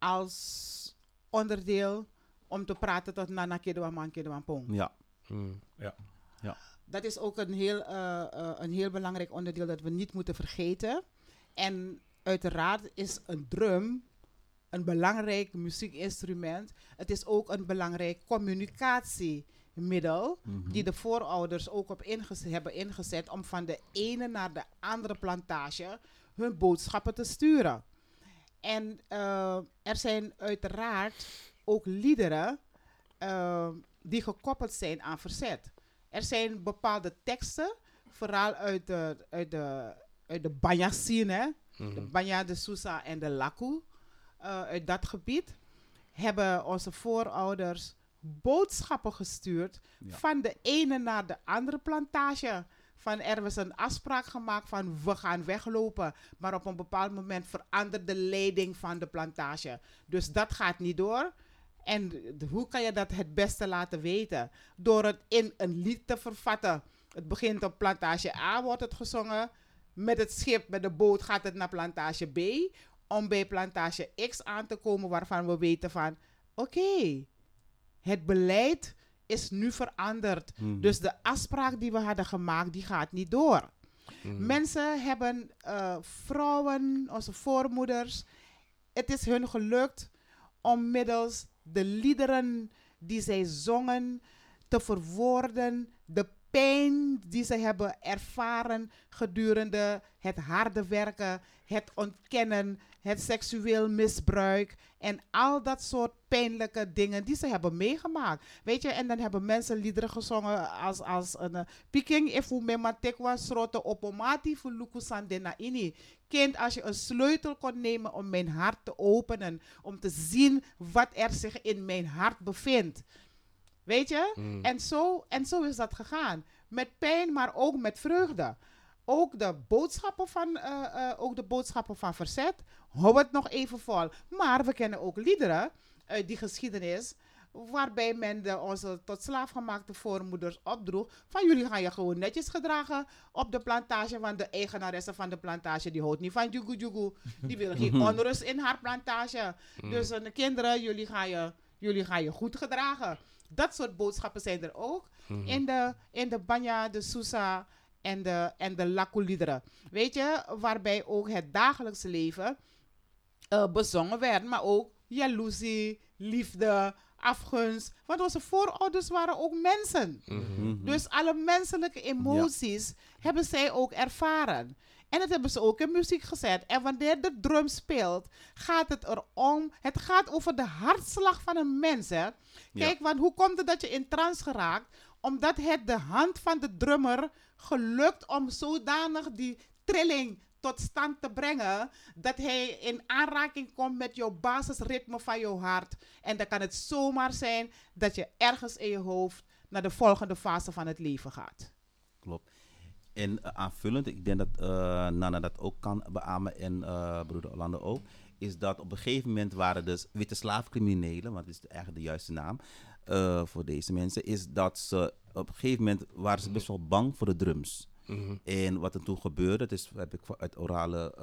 als onderdeel om te praten tot Nana Kedwa Man Kedwa Pong. Ja. Hmm. Dat is ook een heel, eh, eh, een heel belangrijk onderdeel dat we niet moeten vergeten. En uiteraard is een drum een belangrijk muziekinstrument. Het is ook een belangrijk communicatiemiddel. Mhm. Die de voorouders ook op ingez- hebben ingezet om van de ene naar de andere plantage hun boodschappen te sturen. En eh, er zijn uiteraard ook liederen eh, die gekoppeld zijn aan verzet. Er zijn bepaalde teksten, vooral uit de, uit de, uit de Banya-scene, hè, de Mhm. Banya, de Sousa en de Laku, eh, uit dat gebied, hebben onze voorouders boodschappen gestuurd Ja. van de ene naar de andere plantage. Van er was een afspraak gemaakt van we gaan weglopen. Maar op een bepaald moment verandert de leiding van de plantage. Dus dat gaat niet door. En hoe kan je dat het beste laten weten? Door het in een lied te vervatten. Het begint op plantage A, wordt het gezongen. Met het schip, met de boot gaat het naar plantage B. Om bij plantage X aan te komen waarvan we weten van... Oké, het beleid is nu veranderd. Mhm. Dus de afspraak die we hadden gemaakt, die gaat niet door. Mhm. Mensen hebben, eh, vrouwen, onze voormoeders, het is hun gelukt om middels de liederen die zij zongen te verwoorden, de pijn die ze hebben ervaren gedurende het harde werken, het ontkennen, het seksueel misbruik en al dat soort pijnlijke dingen die ze hebben meegemaakt. Weet je, en dan hebben mensen liederen gezongen als, als een eh, Piking ifu mema tekwa srote opomati ini. Kind, als je een sleutel kon nemen om mijn hart te openen, om te zien wat er zich in mijn hart bevindt. Weet je? Mhm. En, zo, en zo is dat gegaan. Met pijn, maar ook met vreugde. Ook de boodschappen van, eh, eh, ook de boodschappen van verzet. Hou het nog even vol. Maar we kennen ook liederen uit die geschiedenis. Waarbij men de, onze tot slaafgemaakte voormoeders opdroeg. Van jullie gaan je gewoon netjes gedragen op de plantage. Want de eigenaresse van de plantage die houdt niet van jugu jugu. Die wil geen onrust in haar plantage. Dus eh, de kinderen, jullie gaan, je, jullie gaan je goed gedragen. Dat soort boodschappen zijn er ook. Mhm. In de, in de Banya, de Sousa en de, en de Laku-liederen. Weet je, waarbij ook het dagelijkse leven eh, bezongen werd. Maar ook jaloezie, liefde, afgunst. Want onze voorouders waren ook mensen. Mhm. Dus alle menselijke emoties hebben zij ook ervaren. En dat hebben ze ook in muziek gezet. En wanneer de drum speelt, gaat het erom. Het gaat over de hartslag van een mens. Hè? Kijk, want hoe komt het dat je in trance geraakt? Omdat het de hand van de drummer gelukt om zodanig die trilling tot stand te brengen dat hij in aanraking komt met jouw basisritme van jouw hart. En dan kan het zomaar zijn dat je ergens in je hoofd naar de volgende fase van het leven gaat. Klopt. En eh, aanvullend, ik denk dat eh, Nana dat ook kan beamen en eh, broeder Orlando ook, is dat op een gegeven moment waren dus witte slaafcriminelen, want dat is eigenlijk de juiste naam voor deze mensen, is dat ze op een gegeven moment waren ze best wel bang voor de drums. Mhm. En wat er toen gebeurde, dat is, heb ik uit orale,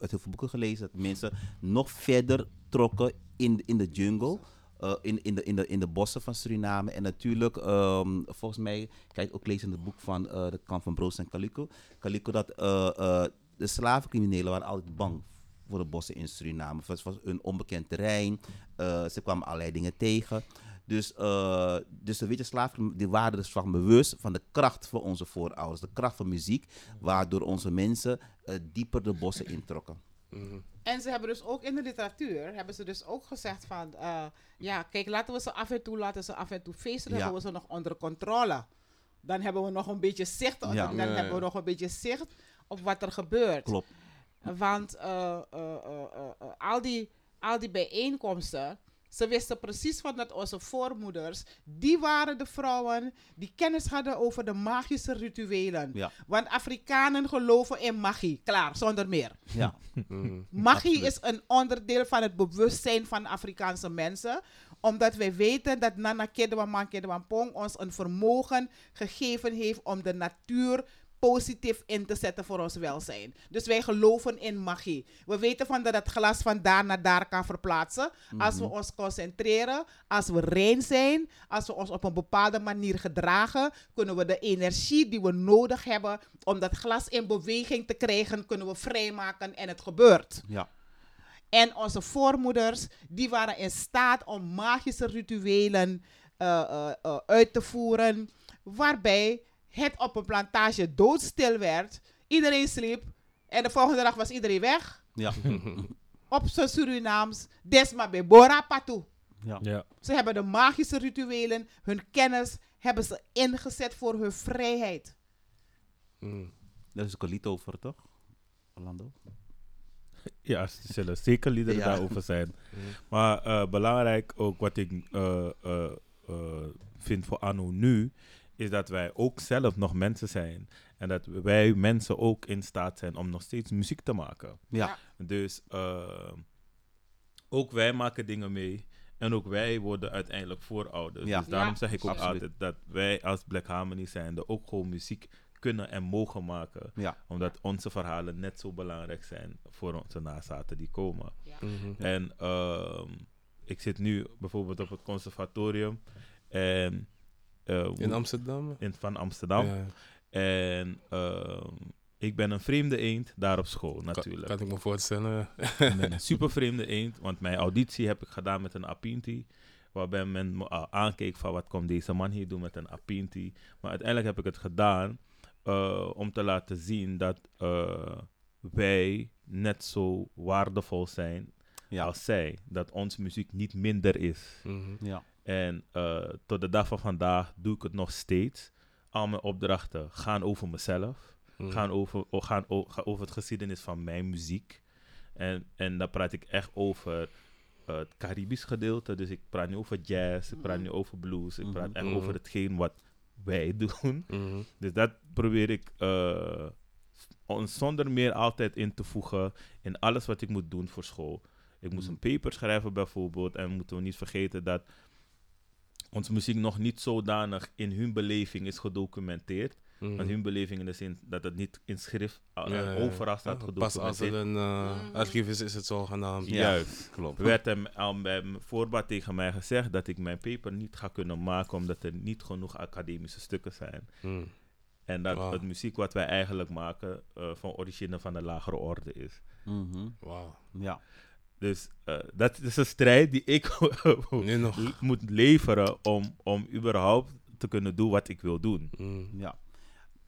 uit heel veel boeken gelezen, dat mensen nog verder trokken in, in de jungle. Eh, in, in, de, in, de, in de bossen van Suriname. En natuurlijk, ehm, volgens mij, kijk ook lezen in het boek van eh, de kamp van Broos en Calico. Calico dat eh, de slavencriminelen waren altijd bang voor de bossen in Suriname. Het was een onbekend terrein. ze kwamen allerlei dingen tegen. Dus, dus de witte slaven die waren dus van bewust van de kracht van onze voorouders. De kracht van muziek, waardoor onze mensen dieper de bossen introkken. Mhm. En ze hebben dus ook in de literatuur, hebben ze dus ook gezegd van, eh, ja, kijk, laten we ze af en toe, laten ze af en toe feesten, dan Ja. hebben we ze nog onder controle. Dan hebben we nog een beetje zicht, Ja. dan Ja, hebben we nog een beetje zicht op wat er gebeurt. Klopt. Want eh, eh, eh, eh, eh, al, die, al die bijeenkomsten, ze wisten precies van dat onze voormoeders, die waren de vrouwen die kennis hadden over de magische rituelen. Ja. Want Afrikanen geloven in magie, klaar, zonder meer. Ja. Mhm. Magie Absoluut. is een onderdeel van het bewustzijn van Afrikaanse mensen. Omdat wij weten dat Nana Kedewamman Kedewampong ons een vermogen gegeven heeft om de natuur positief in te zetten voor ons welzijn. Dus wij geloven in magie. We weten van dat het glas van daar naar daar kan verplaatsen. Als we ons concentreren, als we rein zijn, als we ons op een bepaalde manier gedragen, kunnen we de energie die we nodig hebben om dat glas in beweging te krijgen, kunnen we vrijmaken en het gebeurt. Ja. En onze voormoeders, die waren in staat om magische rituelen eh, eh, eh, uit te voeren, waarbij het op een plantage doodstil werd. Iedereen sliep en de volgende dag was iedereen weg. Ja. Op zijn Surinaams, desma bij Bora Patu. ja. Ja. Ze hebben de magische rituelen, hun kennis, hebben ze ingezet voor hun vrijheid. Mhm. Daar is ook een lied over, toch? Orlando? Ja, er zullen zeker liederen Ja. daarover zijn. Maar eh, belangrijk ook wat ik eh, eh, eh, vind voor Anno nu, is dat wij ook zelf nog mensen zijn. En dat wij mensen ook in staat zijn om nog steeds muziek te maken. Ja. Dus eh, ook wij maken dingen mee. En ook wij worden uiteindelijk voorouders. Ja. Dus daarom Ja, zeg ik ook absoluut. altijd dat wij als Black Harmony zijnde ook gewoon muziek kunnen en mogen maken. Ja. Omdat onze verhalen net zo belangrijk zijn voor onze nazaten die komen. Mhm. En ehm, ik zit nu bijvoorbeeld op het conservatorium en, In Amsterdam? in- van Amsterdam. Ja. En ehm, ik ben een vreemde eend daar op school Kan, natuurlijk. kan ik me voorstellen. Ik ben een super vreemde eend, want mijn auditie heb ik gedaan met een Apinti. Waarbij men me al aankeek van wat komt deze man hier doen met een Apinti. Maar uiteindelijk heb ik het gedaan eh, om te laten zien dat eh, wij net zo waardevol zijn Ja. als zij. Dat onze muziek niet minder is. Mhm. Ja. En eh, tot de dag van vandaag doe ik het nog steeds. Al mijn opdrachten gaan over mezelf. Mhm. Gaan, over, gaan over het geschiedenis van mijn muziek. En, en daar praat ik echt over eh, het Caribisch gedeelte. Dus ik praat nu over jazz, ik praat nu over blues. Ik praat echt Mhm. over hetgeen wat wij doen. Dus dat probeer ik ons zonder meer altijd in te voegen in alles wat ik moet doen voor school. Ik moest een paper schrijven bijvoorbeeld. En moeten we niet vergeten dat onze muziek nog niet zodanig in hun beleving is gedocumenteerd. Mhm. Want hun beleving in de zin dat het niet in schrift uh, Ja, ja. overal staat Ja, Pas als gedocumenteerd. een eh, archief is, is het zogenaamd. Ja. Juist. Klopt. werd er al bij mijn voorbaat tegen mij gezegd dat ik mijn paper niet ga kunnen maken omdat er niet genoeg academische stukken zijn. Mhm. En dat het muziek wat wij eigenlijk maken eh, van origine van de lagere orde is. Mhm. Wauw. Ja. Dus eh, dat is een strijd die ik Nu nog. moet leveren om, om überhaupt te kunnen doen wat ik wil doen. Mhm. Ja.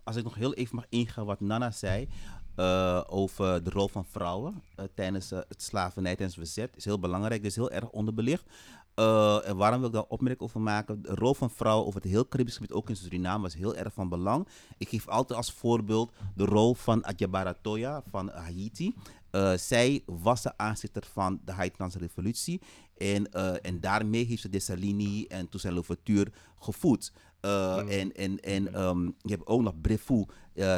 Als ik nog heel even mag ingaan wat Nana zei eh, over de rol van vrouwen eh, tijdens het slavernij, tijdens het verzet, is heel belangrijk. Is heel erg onderbelicht. Eh, en waarom wil ik daar opmerking over maken? De rol van vrouwen over het heel Caribisch gebied, ook in Suriname, was heel erg van belang. Ik geef altijd als voorbeeld de rol van Adjabara Toya van Haiti. Eh, zij was de aanzitter van de Haitiaanse revolutie. En, eh, en daarmee heeft ze Dessalini en Toussaint Louverture gevoed. Uh, En, en, en um, je hebt ook nog Brefou,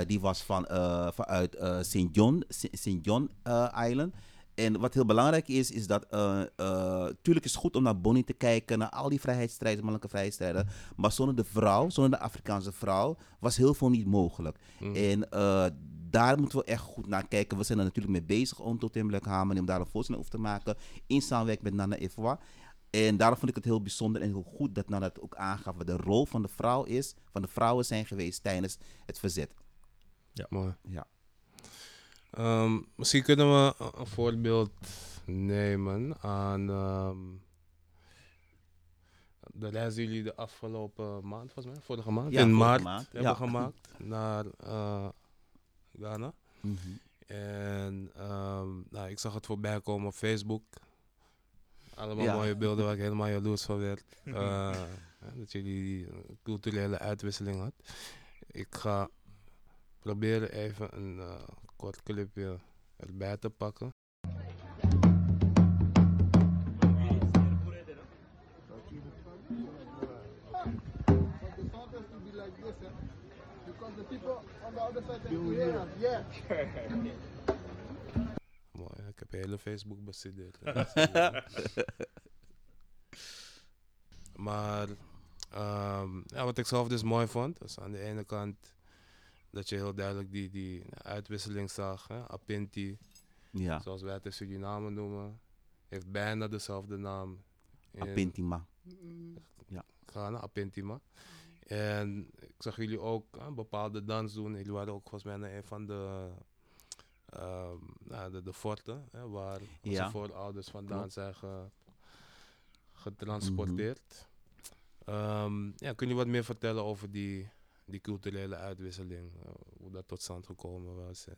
die was van, vanuit St. John, St. John Island. En wat heel belangrijk is, is dat tuurlijk is het goed om naar Bonnie te kijken, naar al die vrijheidsstrijders, mannelijke vrijheidsstrijders. Maar zonder de vrouw, zonder de Afrikaanse vrouw, was heel veel niet mogelijk. Mm. En daar moeten we echt goed naar kijken. We zijn er natuurlijk mee bezig om tot in Hamer om daar een voorstelling over te maken. In samenwerking met Nana Evoa. En daarom vond ik het heel bijzonder en heel goed dat Nana het ook aangaf wat de rol van de vrouw is, van de vrouwen zijn geweest tijdens het verzet. Ja, mooi. Ja. Um, misschien kunnen we een voorbeeld nemen aan um, de reis die jullie de afgelopen maand, volgens mij, vorige maand, ja, in maart maand. hebben Ja. gemaakt naar uh, Ghana. Mhm. En um, nou, ik zag het voorbij komen op Facebook. Allemaal Ja. mooie beelden waar ik helemaal jaloers van werd. Eh, dat jullie een culturele uitwisseling had. Ik ga proberen even een eh, kort clipje erbij te pakken. Mooi, hè? ik heb hele Facebook bestudeerd. maar ehm, ja, wat ik zelf dus mooi vond, is aan de ene kant dat je heel duidelijk die, die uitwisseling zag. Hè? Apinti, Ja, zoals wij het in Suriname noemen, heeft bijna dezelfde naam. in Apintima. Ghana, Apintima. En ik zag jullie ook een bepaalde dans doen. Jullie waren ook volgens mij naar een van de, ehm, nou, de, de forten, hè, waar onze Ja. voorouders vandaan Klopt. zijn ge- getransporteerd. Ehm, ja, kun je wat meer vertellen over die, die culturele uitwisseling? eh, hoe dat tot stand gekomen was en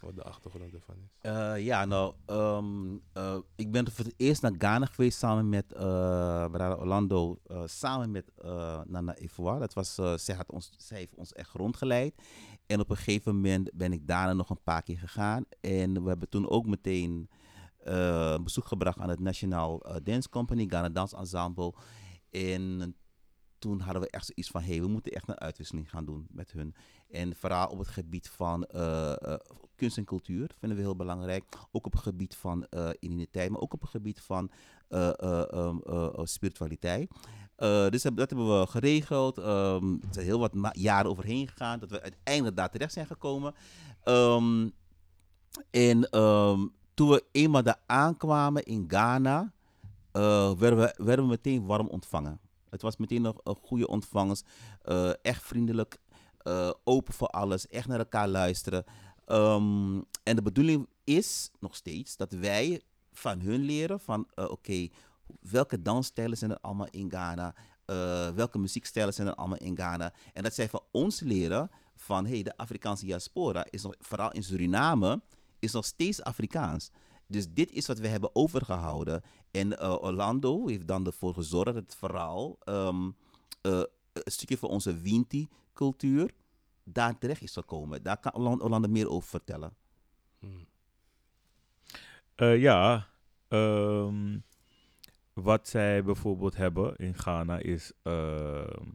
wat de achtergrond ervan is? Eh, ja, nou, ehm, eh, ik ben voor het eerst naar Ghana geweest samen met Brada Orlando, eh, samen met Nana Evoa. Dat was, zij, had ons, zij heeft ons echt rondgeleid. En op een gegeven moment ben ik daarna nog een paar keer gegaan. En we hebben toen ook meteen een bezoek gebracht aan het National eh, Dance Company, Ghana Dance Ensemble. En toen hadden we echt zoiets van, hé, hey, we moeten echt een uitwisseling gaan doen met hun. En vooral op het gebied van eh, eh, kunst en cultuur vinden we heel belangrijk. Ook op het gebied van eh identiteit, maar ook op het gebied van eh, eh, ehm, eh, eh, spiritualiteit. Dus dat hebben we geregeld. Ehm, er zijn heel wat jaren overheen gegaan dat we uiteindelijk daar terecht zijn gekomen. Ehm, en toen we eenmaal daar aankwamen in Ghana, werden, we, werden we meteen warm ontvangen. Het was meteen nog een goede ontvangst. eh, echt vriendelijk, eh, open voor alles, echt naar elkaar luisteren. Ehm, en de bedoeling is nog steeds dat wij van hun leren van eh, oké, welke dansstijlen zijn er allemaal in Ghana? Welke muziekstijlen zijn er allemaal in Ghana? En dat zij van ons leren van hey, de Afrikaanse diaspora is nog, vooral in Suriname, is nog steeds Afrikaans. Dus dit is wat we hebben overgehouden. En eh, Orlando heeft dan ervoor gezorgd dat het verhaal ehm, eh, een stukje van onze Winti-cultuur daar terecht is gekomen. Daar kan Orlando, meer over vertellen. Hmm. Eh, ja, ehm, wat zij bijvoorbeeld hebben in Ghana is ehm,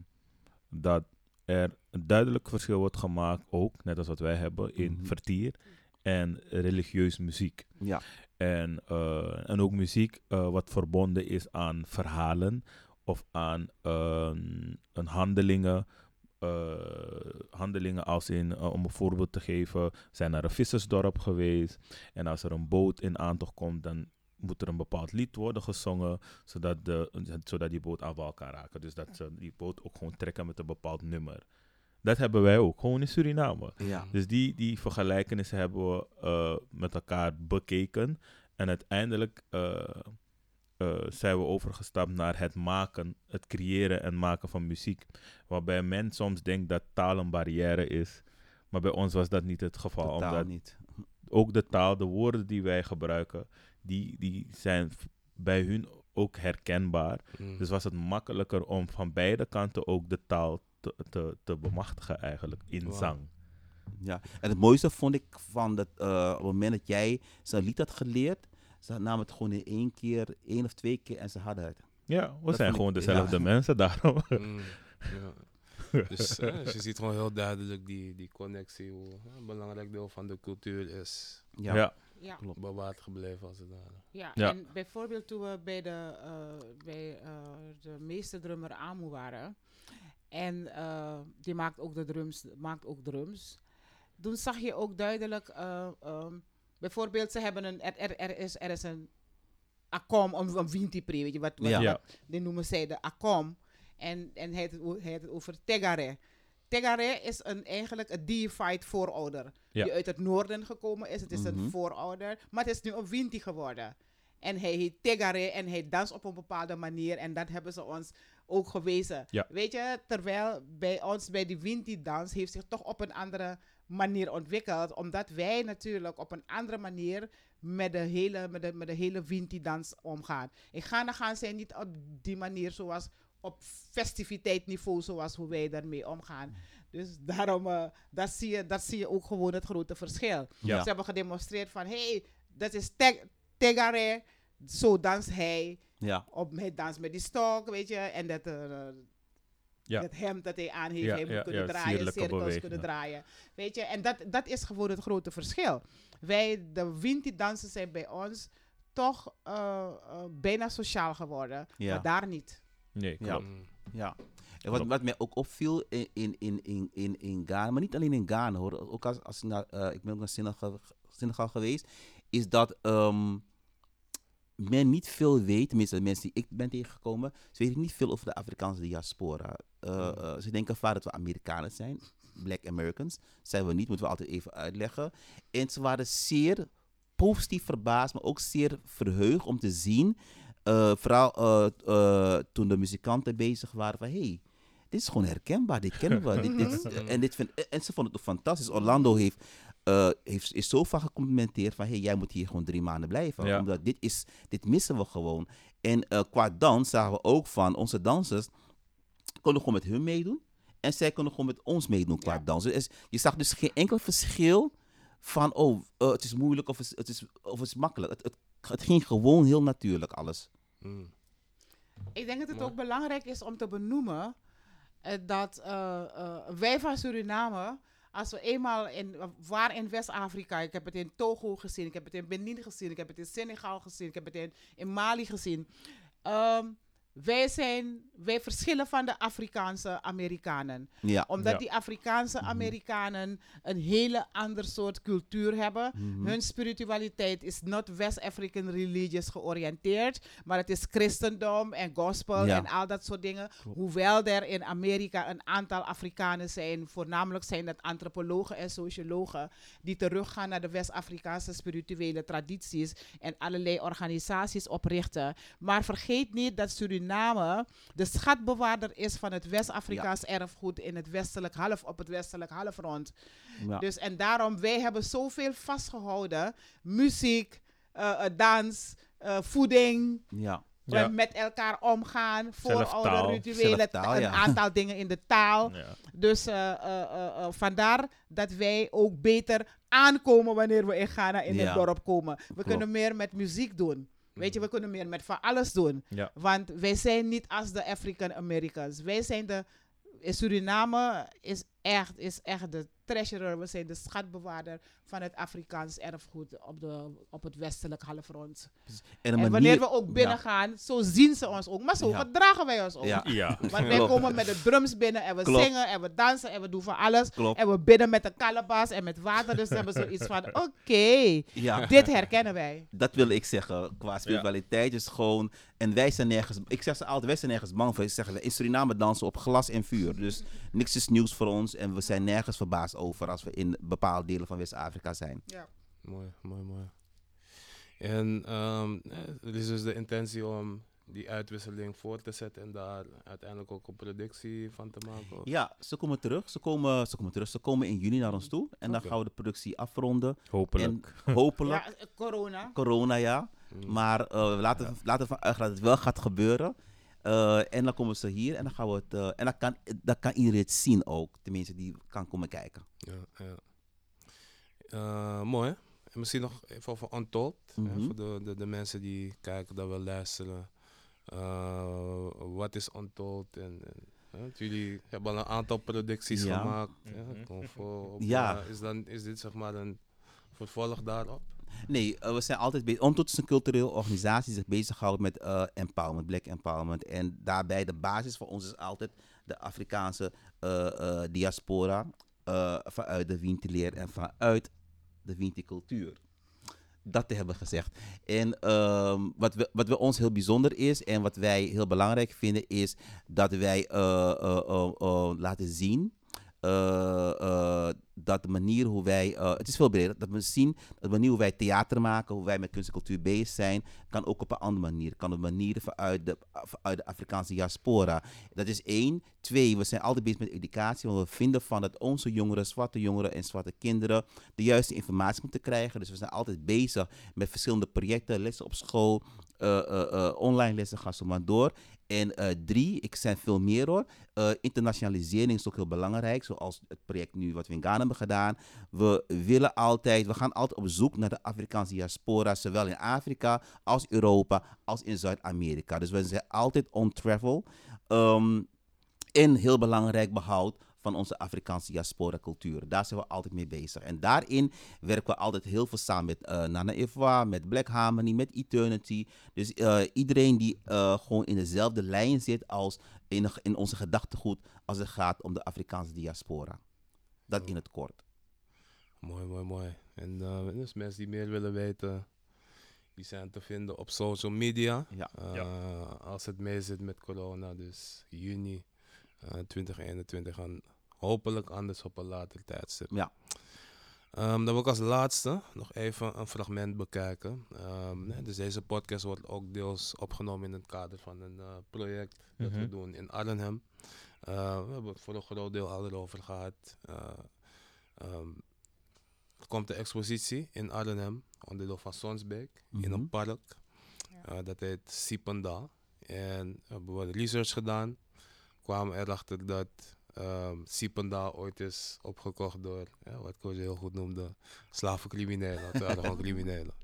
dat er een duidelijk verschil wordt gemaakt, ook net als wat wij hebben, in Mhm. vertier en religieus muziek. Ja, En, eh, en ook muziek eh, wat verbonden is aan verhalen of aan ehm, een handelingen. eh, handelingen als in, om een voorbeeld te geven, zijn naar een vissersdorp geweest. En als er een boot in aantocht komt, dan moet er een bepaald lied worden gezongen, zodat, de, zodat die boot aan elkaar raken. Dus dat ze die boot ook gewoon trekken met een bepaald nummer. Dat hebben wij ook, gewoon in Suriname. ja. Dus die, die vergelijkenissen hebben we eh, met elkaar bekeken. En uiteindelijk eh, eh, zijn we overgestapt naar het maken, het creëren en maken van muziek. Waarbij men soms denkt dat taal een barrière is. Maar bij ons was dat niet het geval. totaal omdat niet. ook de taal, de woorden die wij gebruiken, die, die zijn bij hun ook herkenbaar. Mm. Dus was het makkelijker om van beide kanten ook de taal te, te, te bemachtigen eigenlijk in zang. Ja, en het mooiste vond ik van dat eh, op het moment dat jij zo'n lied had geleerd, ze namen het gewoon in één keer, één of twee keer en ze hadden het. Ja, we Dat zijn gewoon ik- dezelfde ja. mensen daarom. Mm, ja. Dus, eh, dus je ziet gewoon heel duidelijk die, die connectie, hoe een belangrijk deel van de cultuur is Ja, ja. Ja. bewaard gebleven als het ware. Ja, Ja. en bijvoorbeeld toen we bij de, eh, bij, eh, de meeste drummer Amu waren. En eh, die maakt ook de drums, maakt ook drums. Toen zag je ook duidelijk, eh, ehm, bijvoorbeeld ze hebben een, er, er, er is, er is een acom, een, een wintipre, weet je wat, wat, Ja. Ja. wat die noemen zij de acom. En, en hij heeft het, hij over tegare. Tegare is een, eigenlijk een deified voorouder. Ja. Die uit het noorden gekomen is. Het is Mhm. een voorouder. Maar het is nu een winti geworden. En hij heet Tegare en hij danst op een bepaalde manier. En dat hebben ze ons ook gewezen. Ja. Weet je, terwijl bij ons bij die winti-dans heeft zich toch op een andere manier ontwikkeld. Omdat wij natuurlijk op een andere manier met de hele, met de, met de hele winti-dans omgaan. In Ghana gaan zij niet op die manier zoals op festiviteitsniveau zoals hoe wij daarmee omgaan. Dus daarom, eh, dat, zie je, dat zie je ook gewoon het grote verschil. Ja. Ze hebben gedemonstreerd van, hé, hey, dat is teg- Tegare, zo danst hij. Ja, Op, hij danst met die stok, weet je, en dat, eh, Ja. dat hemd dat hij aan heeft, Ja, hij moet ja, kunnen ja, draaien, cirkels kunnen ja. draaien. Weet je, en dat, dat is gewoon het grote verschil. Wij, de Winti-dansen zijn bij ons toch eh, eh, bijna sociaal geworden, Ja. maar daar niet. Nee, Ja. klopt. Mm. ja. En wat, wat mij ook opviel in, in, in, in, in, in Ghana, maar niet alleen in Ghana hoor, ook als, als ik, naar, eh, ik ben ook naar Senegal, Senegal geweest, is dat ehm, men niet veel weet, tenminste de mensen die ik ben tegengekomen, ze weten niet veel over de Afrikaanse diaspora. Eh, eh, ze denken vaak dat we Amerikanen zijn, Black Americans. Zijn we niet, moeten we altijd even uitleggen. En ze waren zeer positief verbaasd, maar ook zeer verheugd om te zien, eh, vooral toen de muzikanten bezig waren van, hey, dit is gewoon herkenbaar, dit kennen we. dit, dit, is- en, dit vind, en ze vonden het ook fantastisch. Orlando heeft, eh, heeft, is zo vaak gecomplimenteerd van, hey, jij moet hier gewoon drie maanden blijven. Ja. Omdat dit, is, dit missen we gewoon. En eh, qua dans zagen we ook van, onze dansers konden gewoon met hun meedoen. En zij konden gewoon met ons meedoen qua Ja. dansen. Dus je zag dus geen enkel verschil van, oh, eh, het is moeilijk of het is, het is, of het is makkelijk. Het, het, het ging gewoon heel natuurlijk alles. Mm. Ik denk dat het ook belangrijk is om te benoemen eh, dat wij van Suriname, als we eenmaal in, waar in West-Afrika, ik heb het in Togo gezien, ik heb het in Benin gezien, ik heb het in Senegal gezien, ik heb het in, Mali gezien. Ehm, wij, zijn, wij verschillen van de Afrikaanse Amerikanen Ja. omdat Ja. die Afrikaanse Amerikanen een hele ander soort cultuur hebben. Mhm. Hun spiritualiteit is not West African religious georiënteerd, maar het is christendom en gospel Ja. en al dat soort dingen. Hoewel er in Amerika een aantal Afrikanen zijn, voornamelijk zijn dat antropologen en sociologen, die teruggaan naar de West-Afrikaanse spirituele tradities en allerlei organisaties oprichten. Maar vergeet niet dat Suriname de schatbewaarder is van het West-Afrikaans erfgoed in het westelijk half, op het westelijk halfrond. Ja. Dus en daarom, wij hebben zoveel vastgehouden. Muziek, eh, eh, dans, eh, voeding, ja. Ja. met elkaar omgaan, voorouder rituelen, een ja. aantal dingen in de taal. Ja. Dus eh, eh, eh, eh, vandaar dat wij ook beter aankomen wanneer we in Ghana in Ja. het dorp komen. We Klopt. kunnen meer met muziek doen. Weet je, we kunnen meer met van alles doen. Ja. Want wij zijn niet als de African Americans. Wij zijn de. in Suriname is echt, is echt de treasurer. We zijn de schatbewaarder van het Afrikaans erfgoed op, de, op het westelijk halfrond. En, de En wanneer we ook ja. binnen gaan, zo zien ze ons ook. Maar zo Ja. gedragen wij ons ook. Ja. Ja. Want wij komen met de drums binnen en we Klopt. zingen en we dansen en we doen van alles. Klopt. En we bidden met een kalabas en met water. Dus we hebben zoiets van, oké, Ja. dit herkennen wij. Dat wil ik zeggen. Qua spiritualiteit is gewoon. En wij zijn nergens. Ik zeg ze altijd, wij zijn nergens bang voor. Ik zeg, in Suriname dansen op glas en vuur. Dus niks is nieuws voor ons. En we zijn nergens verbaasd over als we in bepaalde delen van West-Afrika zijn. Ja. Mooi, mooi, mooi. En er is dus de intentie om die uitwisseling voor te zetten en daar uiteindelijk ook een productie van te maken. of- Ja, ze komen terug. Ze komen, ze komen terug. Ze komen in juni naar ons toe. En dan gaan we de productie afronden. Hopelijk. En hopelijk, Ja, eh, corona. corona ja. Mm. Maar eh, we laten, we laten dat het wel gaat gebeuren. Eh, en dan komen ze hier en dan gaan we het. eh, en dan kan, dan kan iedereen het zien ook. Tenminste, die kan komen kijken. Ja, ja. Eh, mooi. hè? En misschien nog even over Untold. hè, Mhm. voor de, de, de mensen die kijken, dat wel luisteren. Eh, wat is Untold? En, en, jullie hebben al een aantal producties Ja. gemaakt. Mhm. Op, Ja. is, dan, is dit zeg maar een vervolg daarop? Nee, eh, we zijn altijd bezig. Ontot is een culturele organisatie zich bezighoudt met eh, empowerment, black empowerment. En daarbij de basis voor ons is altijd de Afrikaanse eh, diaspora vanuit de Wintileer en vanuit de Winti-cultuur. Dat te hebben gezegd. En ehm, wat, we, wat bij ons heel bijzonder is en wat wij heel belangrijk vinden, is dat wij laten zien dat de manier hoe wij, eh, het is veel breder, dat we zien dat de manier hoe wij theater maken, hoe wij met kunst en cultuur bezig zijn, kan ook op een andere manier. Kan op manieren vanuit de, de Afrikaanse diaspora. Dat is één. Twee, we zijn altijd bezig met educatie, want we vinden van dat onze jongeren, zwarte jongeren en zwarte kinderen, de juiste informatie moeten krijgen. Dus we zijn altijd bezig met verschillende projecten, lessen op school, eh, eh, online lessen, gaan zo maar door. En eh, drie, ik zijn veel meer hoor. Eh, internationalisering is ook heel belangrijk, zoals het project nu wat we in Ghana hebben gedaan. We willen altijd, we gaan altijd op zoek naar de Afrikaanse diaspora, zowel in Afrika als Europa als in Zuid-Amerika. Dus we zijn altijd on travel. Ehm, en heel belangrijk behoud van onze Afrikaanse diaspora cultuur. Daar zijn we altijd mee bezig. En daarin werken we altijd heel veel samen met eh, Nana Eva, met Black Harmony, met Eternity. Dus eh, iedereen die eh, gewoon in dezelfde lijn zit als in, in onze gedachtegoed als het gaat om de Afrikaanse diaspora. Dat in het kort. Mooi, mooi, mooi. En dus mensen die meer willen weten, die zijn te vinden op social media. Ja. Eh, Als het mee zit met corona, dus juni eh 2021 en hopelijk anders op een later tijdstip. Ja. Ehm, dan wil ik als laatste nog even een fragment bekijken. Ehm, nee, dus deze podcast wordt ook deels opgenomen in het kader van een eh, project dat we Mhm. doen in Arnhem. Eh, we hebben het voor een groot deel al erover gehad. Eh, ehm, er komt een expositie in Arnhem, onderdeel van Sonsbeek, in Mhm. een park. Ja. Eh, dat heet Sipenda. En hebben we research gedaan. Kwamen erachter dat ehm Sipenda ooit is opgekocht door, ja, wat Koos heel goed noemde, slavencriminelen. Het waren gewoon criminelen.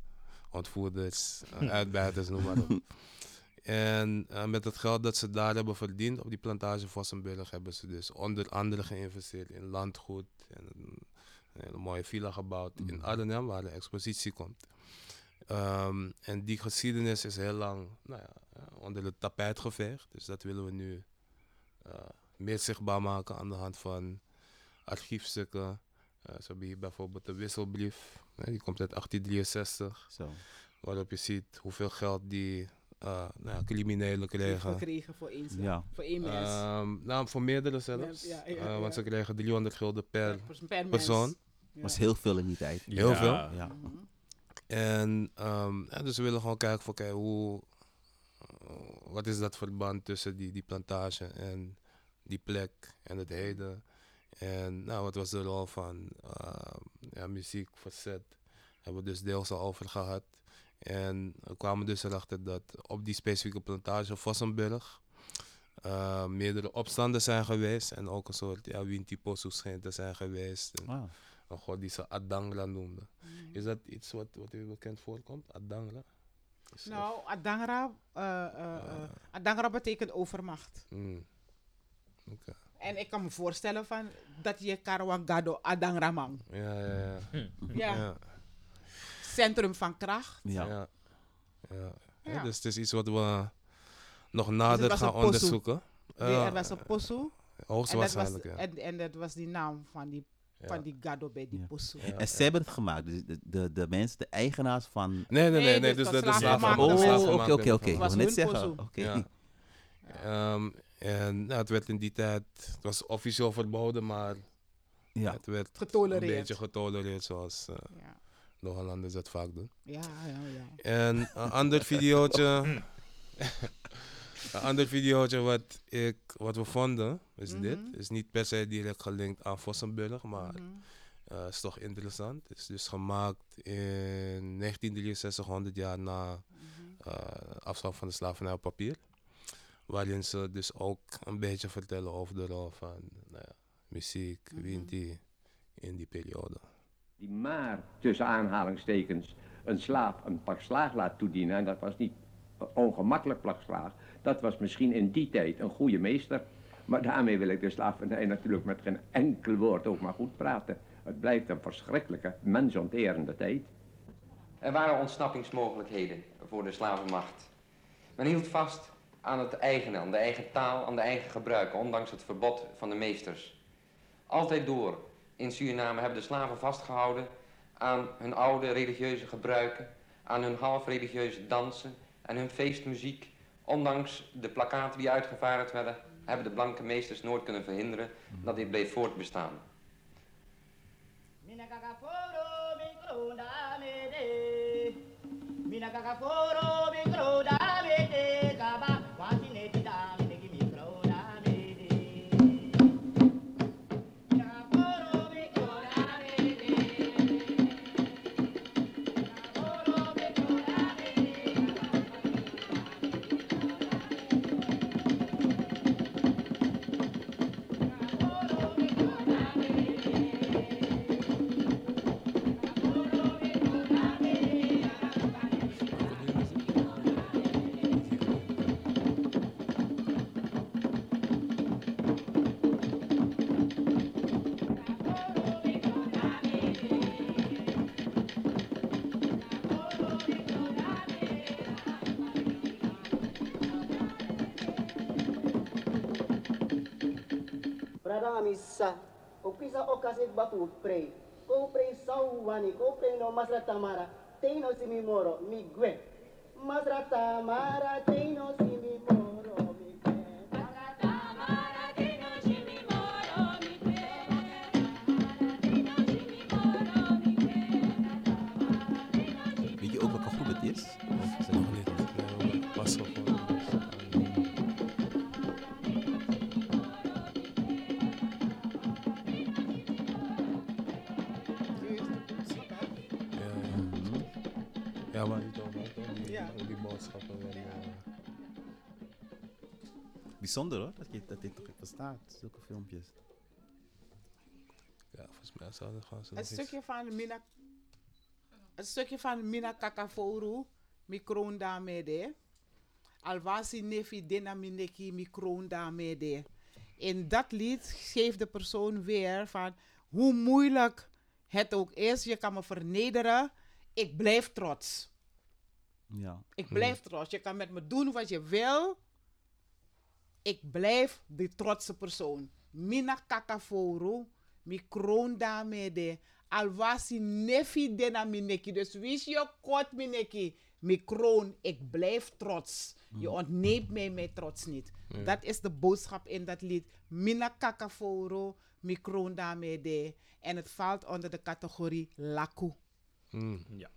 Ontvoerders, eh, uitbuiters, noem maar op. En eh, met het geld dat ze daar hebben verdiend op die plantage Vossenburg, hebben ze dus onder andere geïnvesteerd in landgoed. En een, een mooie villa gebouwd in Mhm. Arnhem, waar de expositie komt. Ehm, en die geschiedenis is heel lang nou ja, eh, onder het tapijt geveegd. Dus dat willen we nu meer zichtbaar maken aan de hand van archiefstukken. Eh zo hebben hier bijvoorbeeld de wisselbrief. hè, die komt uit 1863. Zo. Waarop je ziet hoeveel geld die eh, nou ja, criminelen kregen. gekregen voor één, Ja. voor één mens. Ehm, nou, voor meerdere zelfs. Ja, ja, Eh, ja. want ze kregen 300 gulden per persoon. Ja. was heel veel in die tijd. Heel veel? Ja. Mhm. En ehm, ja, dus we willen gewoon kijken van oké, hoe, eh, wat is dat verband tussen die, die plantage en die plek en het heden. En nou, wat was de rol van ehm, ja, muziek, verzet, hebben we dus deels al over gehad. En we kwamen dus erachter dat op die specifieke plantage Vossenburg eh, meerdere opstanden zijn geweest. En ook een soort ja, Wintiposu schijnt te zijn geweest. En een god die ze Adangra noemde. Is dat iets wat, wat u bekend voorkomt? Is dat- Nou, Adangra, eh, eh, eh, Adangra betekent overmacht. Hmm. En ik kan me voorstellen van dat je Karawagado Adangra man. Ja, ja, ja. Ja. ja. Centrum van kracht. Ja. ja. ja. Ja, Ja. Dus het is iets wat we nog nader was gaan onderzoeken. Die- Eh, er was een posu. En dat, was, Hoogstwaarschijnlijk, ja. en, en dat was die naam van die, Ja. van die gado bij die Ja. posu. Ja, En ze hebben het gemaakt. Dus de, de, de mensen, de eigenaars van... Nee, nee, nee. Nee, nee, dus dus dat de mensen. Oh, oké, oké, oké. Ik net zeggen. Oké. Ja. Ehm, en nou, het werd in die tijd, het was officieel verboden, maar Ja. het werd een Getolereerd. beetje getolereerd zoals eh, Ja. de Hollanders dat vaak doen. Ja, ja, ja. En een ander videootje. een ander videootje wat, ik, wat we vonden, is Mhm. dit. Is niet per se direct gelinkt aan Vossenburg, maar eh, is toch interessant. Het is dus gemaakt in 1963, 100 jaar na eh afschaffen van de slavernij op papier. Waarin ze dus ook een beetje vertellen over de rol van nou ja, muziek, Mhm. Winti in die periode. die maar tussen aanhalingstekens een slaaf een pak slaag laat toedienen, en dat was niet ongemakkelijk pak slaag, dat was misschien in die tijd een goede meester. Maar daarmee wil ik de slavernij natuurlijk met geen enkel woord ook maar goed praten. Het blijft een verschrikkelijke, mensonterende tijd. Er waren ontsnappingsmogelijkheden voor de slavenmacht. Men hield vast aan het eigene, aan de eigen taal, aan de eigen gebruik, ondanks het verbod van de meesters. Altijd door in Suriname hebben de slaven vastgehouden aan hun oude religieuze gebruiken, aan hun half-religieuze dansen en hun feestmuziek. Ondanks de plakaten die uitgevaardigd werden, hebben de blanke meesters nooit kunnen verhinderen dat dit bleef voortbestaan. Mina Missa, o pisa o kasit baku prei. Ko prei sau wani, ko prei no masra tamara. Teino si mi moro, mi. Masra tamara, Bijzonder hoor, dat, je, dat dit toch bestaat, zulke filmpjes. ja, volgens mij ze Een nog iets- stukje van Mina, een stukje van Mina Kakavoru, mikroon daarmee. Alwasi nefi dena mineki mikroon daarmee. In dat lied geeft de persoon weer van hoe moeilijk het ook is. Je kan me vernederen. Ik blijf trots. Ja. Ik blijf trots. Je kan met me doen wat je wil. Ik blijf die trotse persoon. Mina kakaforo, mi kroon daarmee de. Alwasi nefi dena mineki. Dus wist je kort mineki. Mi kroon, ik blijf trots. Je ontneemt mij mijn trots niet. Dat is de boodschap in dat lied. Mina kakaforo, mi kroon daarmee de. En het valt onder de categorie laku. Hmm, Ja.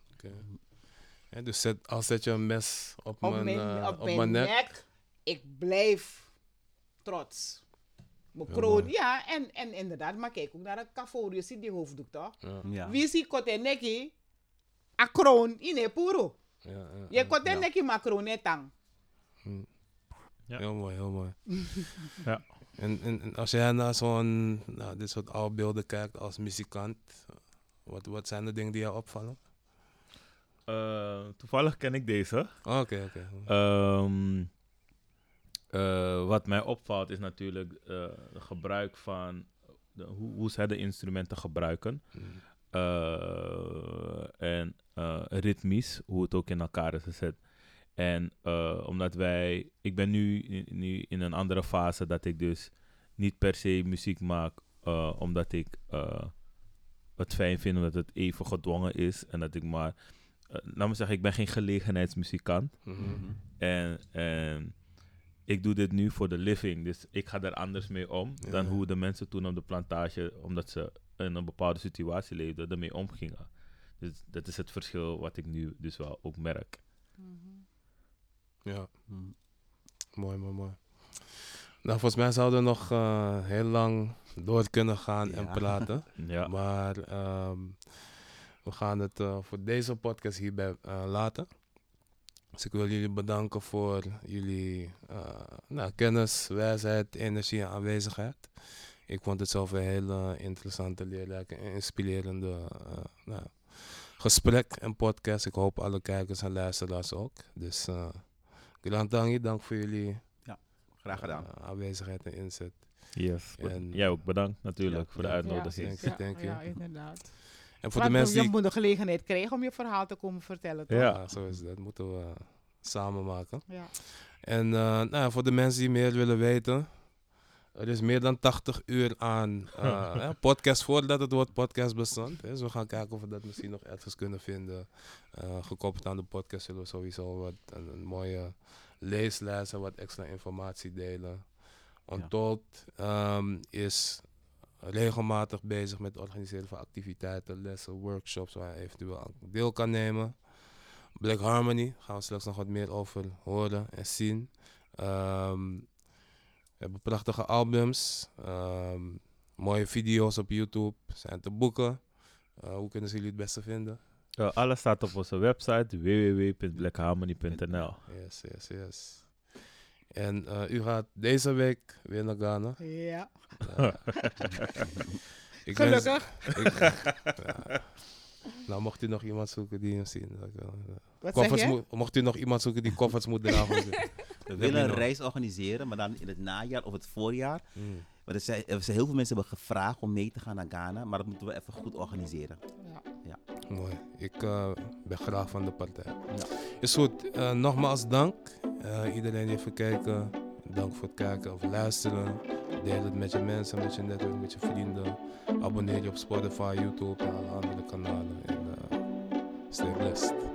dus zet, als zet je een mes op, op mijn, mijn, eh, op op mijn mijn nek. nek. Ik blijf trots. Ja, kroon, ja, en, en inderdaad, maar kijk ook naar het kafo, je ziet die hoofddoek toch? Ja, ja. Wie ziet kote neki, a kroon in e puro. ja, ja, Je ja. kote Ja. neki ma kroon tang. Ja. Heel mooi, heel mooi. Ja. En, en, en als jij naar zo'n, nou, dit soort oude beelden kijkt als muzikant, wat, wat zijn de dingen die jou opvallen? Eh, toevallig ken ik deze. Oh, Oké, oké. Ehm, eh, wat mij opvalt is natuurlijk eh, het gebruik van de, hoe, hoe zij de instrumenten gebruiken. Mm. Eh, en ritmisch, hoe het ook in elkaar is gezet. En omdat wij, ik ben nu, in- nu in een andere fase dat ik dus niet per se muziek maak, omdat ik het fijn vind omdat het even gedwongen is. En dat ik maar, laat me zeggen, ik ben geen gelegenheidsmuzikant. Mhm. En, en ik doe dit nu voor de living. Dus ik ga er anders mee om Ja. dan hoe de mensen toen op de plantage, omdat ze in een bepaalde situatie leefden, ermee omgingen. Dus dat is het verschil wat ik nu dus wel ook merk. Ja, Mm. mooi, mooi, mooi. Nou, volgens mij zouden we nog eh, heel lang door kunnen gaan en praten. Ja, Maar ehm, we gaan het eh, voor deze podcast hierbij eh, laten. Dus ik wil jullie bedanken voor jullie eh, nou, kennis, wijsheid, energie en aanwezigheid. Ik vond het zelf een hele interessante, leerrijke en inspirerende eh, nou, gesprek en podcast. Ik hoop alle kijkers en luisteraars ook. Dus uh, Grantangi, dank voor jullie Graag gedaan. aanwezigheid en inzet. Yes. En- Jij ook bedankt natuurlijk Ja, voor de ja. uitnodiging. Thank you, thank you. Ja, inderdaad. En voor Want de mensen je die... moet de gelegenheid krijgen om je verhaal te komen vertellen, toch? Ja. Ja, zo is dat. Moeten we eh, samen maken. Ja. En eh, nou, voor de mensen die meer willen weten. Er is meer dan 80 uur aan eh, ja, podcast voordat het woord podcast bestond. Dus we gaan kijken of we dat misschien nog ergens kunnen vinden. Eh, gekoppeld aan de podcast zullen we sowieso wat, een, een mooie leeslijst en wat extra informatie delen. Untold ehm, is regelmatig bezig met het organiseren van activiteiten, lessen, workshops waar je eventueel aan deel kan nemen. Black Harmony gaan we straks nog wat meer over horen en zien. Ehm, we hebben prachtige albums, ehm, mooie video's op YouTube, zijn te boeken. Eh, hoe kunnen ze jullie het beste vinden? Eh, alles staat op onze website www.blackharmony.nl. Yes, yes, yes. En eh, u gaat deze week weer naar Ghana. Ja. Ik wens- Gelukkig. ik- ja. Nou, mocht u nog iemand zoeken die hem zien. eh, Wat zeg je? moet- mocht u nog iemand zoeken die koffers moet dragen. We willen een reis organiseren, maar dan in het najaar of het voorjaar. Mm. Maar er zijn, er zijn heel veel mensen hebben gevraagd om mee te gaan naar Ghana, maar dat moeten we even goed organiseren. Ja. Mooi. Ik eh, ben graag van de partij. Ja. Is goed. Eh, nogmaals dank. Eh, iedereen die heeft gekeken. Dank voor het kijken of luisteren. Deel het met je mensen, met je netwerk, met je vrienden. Abonneer je op Spotify, YouTube en alle andere kanalen. En eh, stay blessed.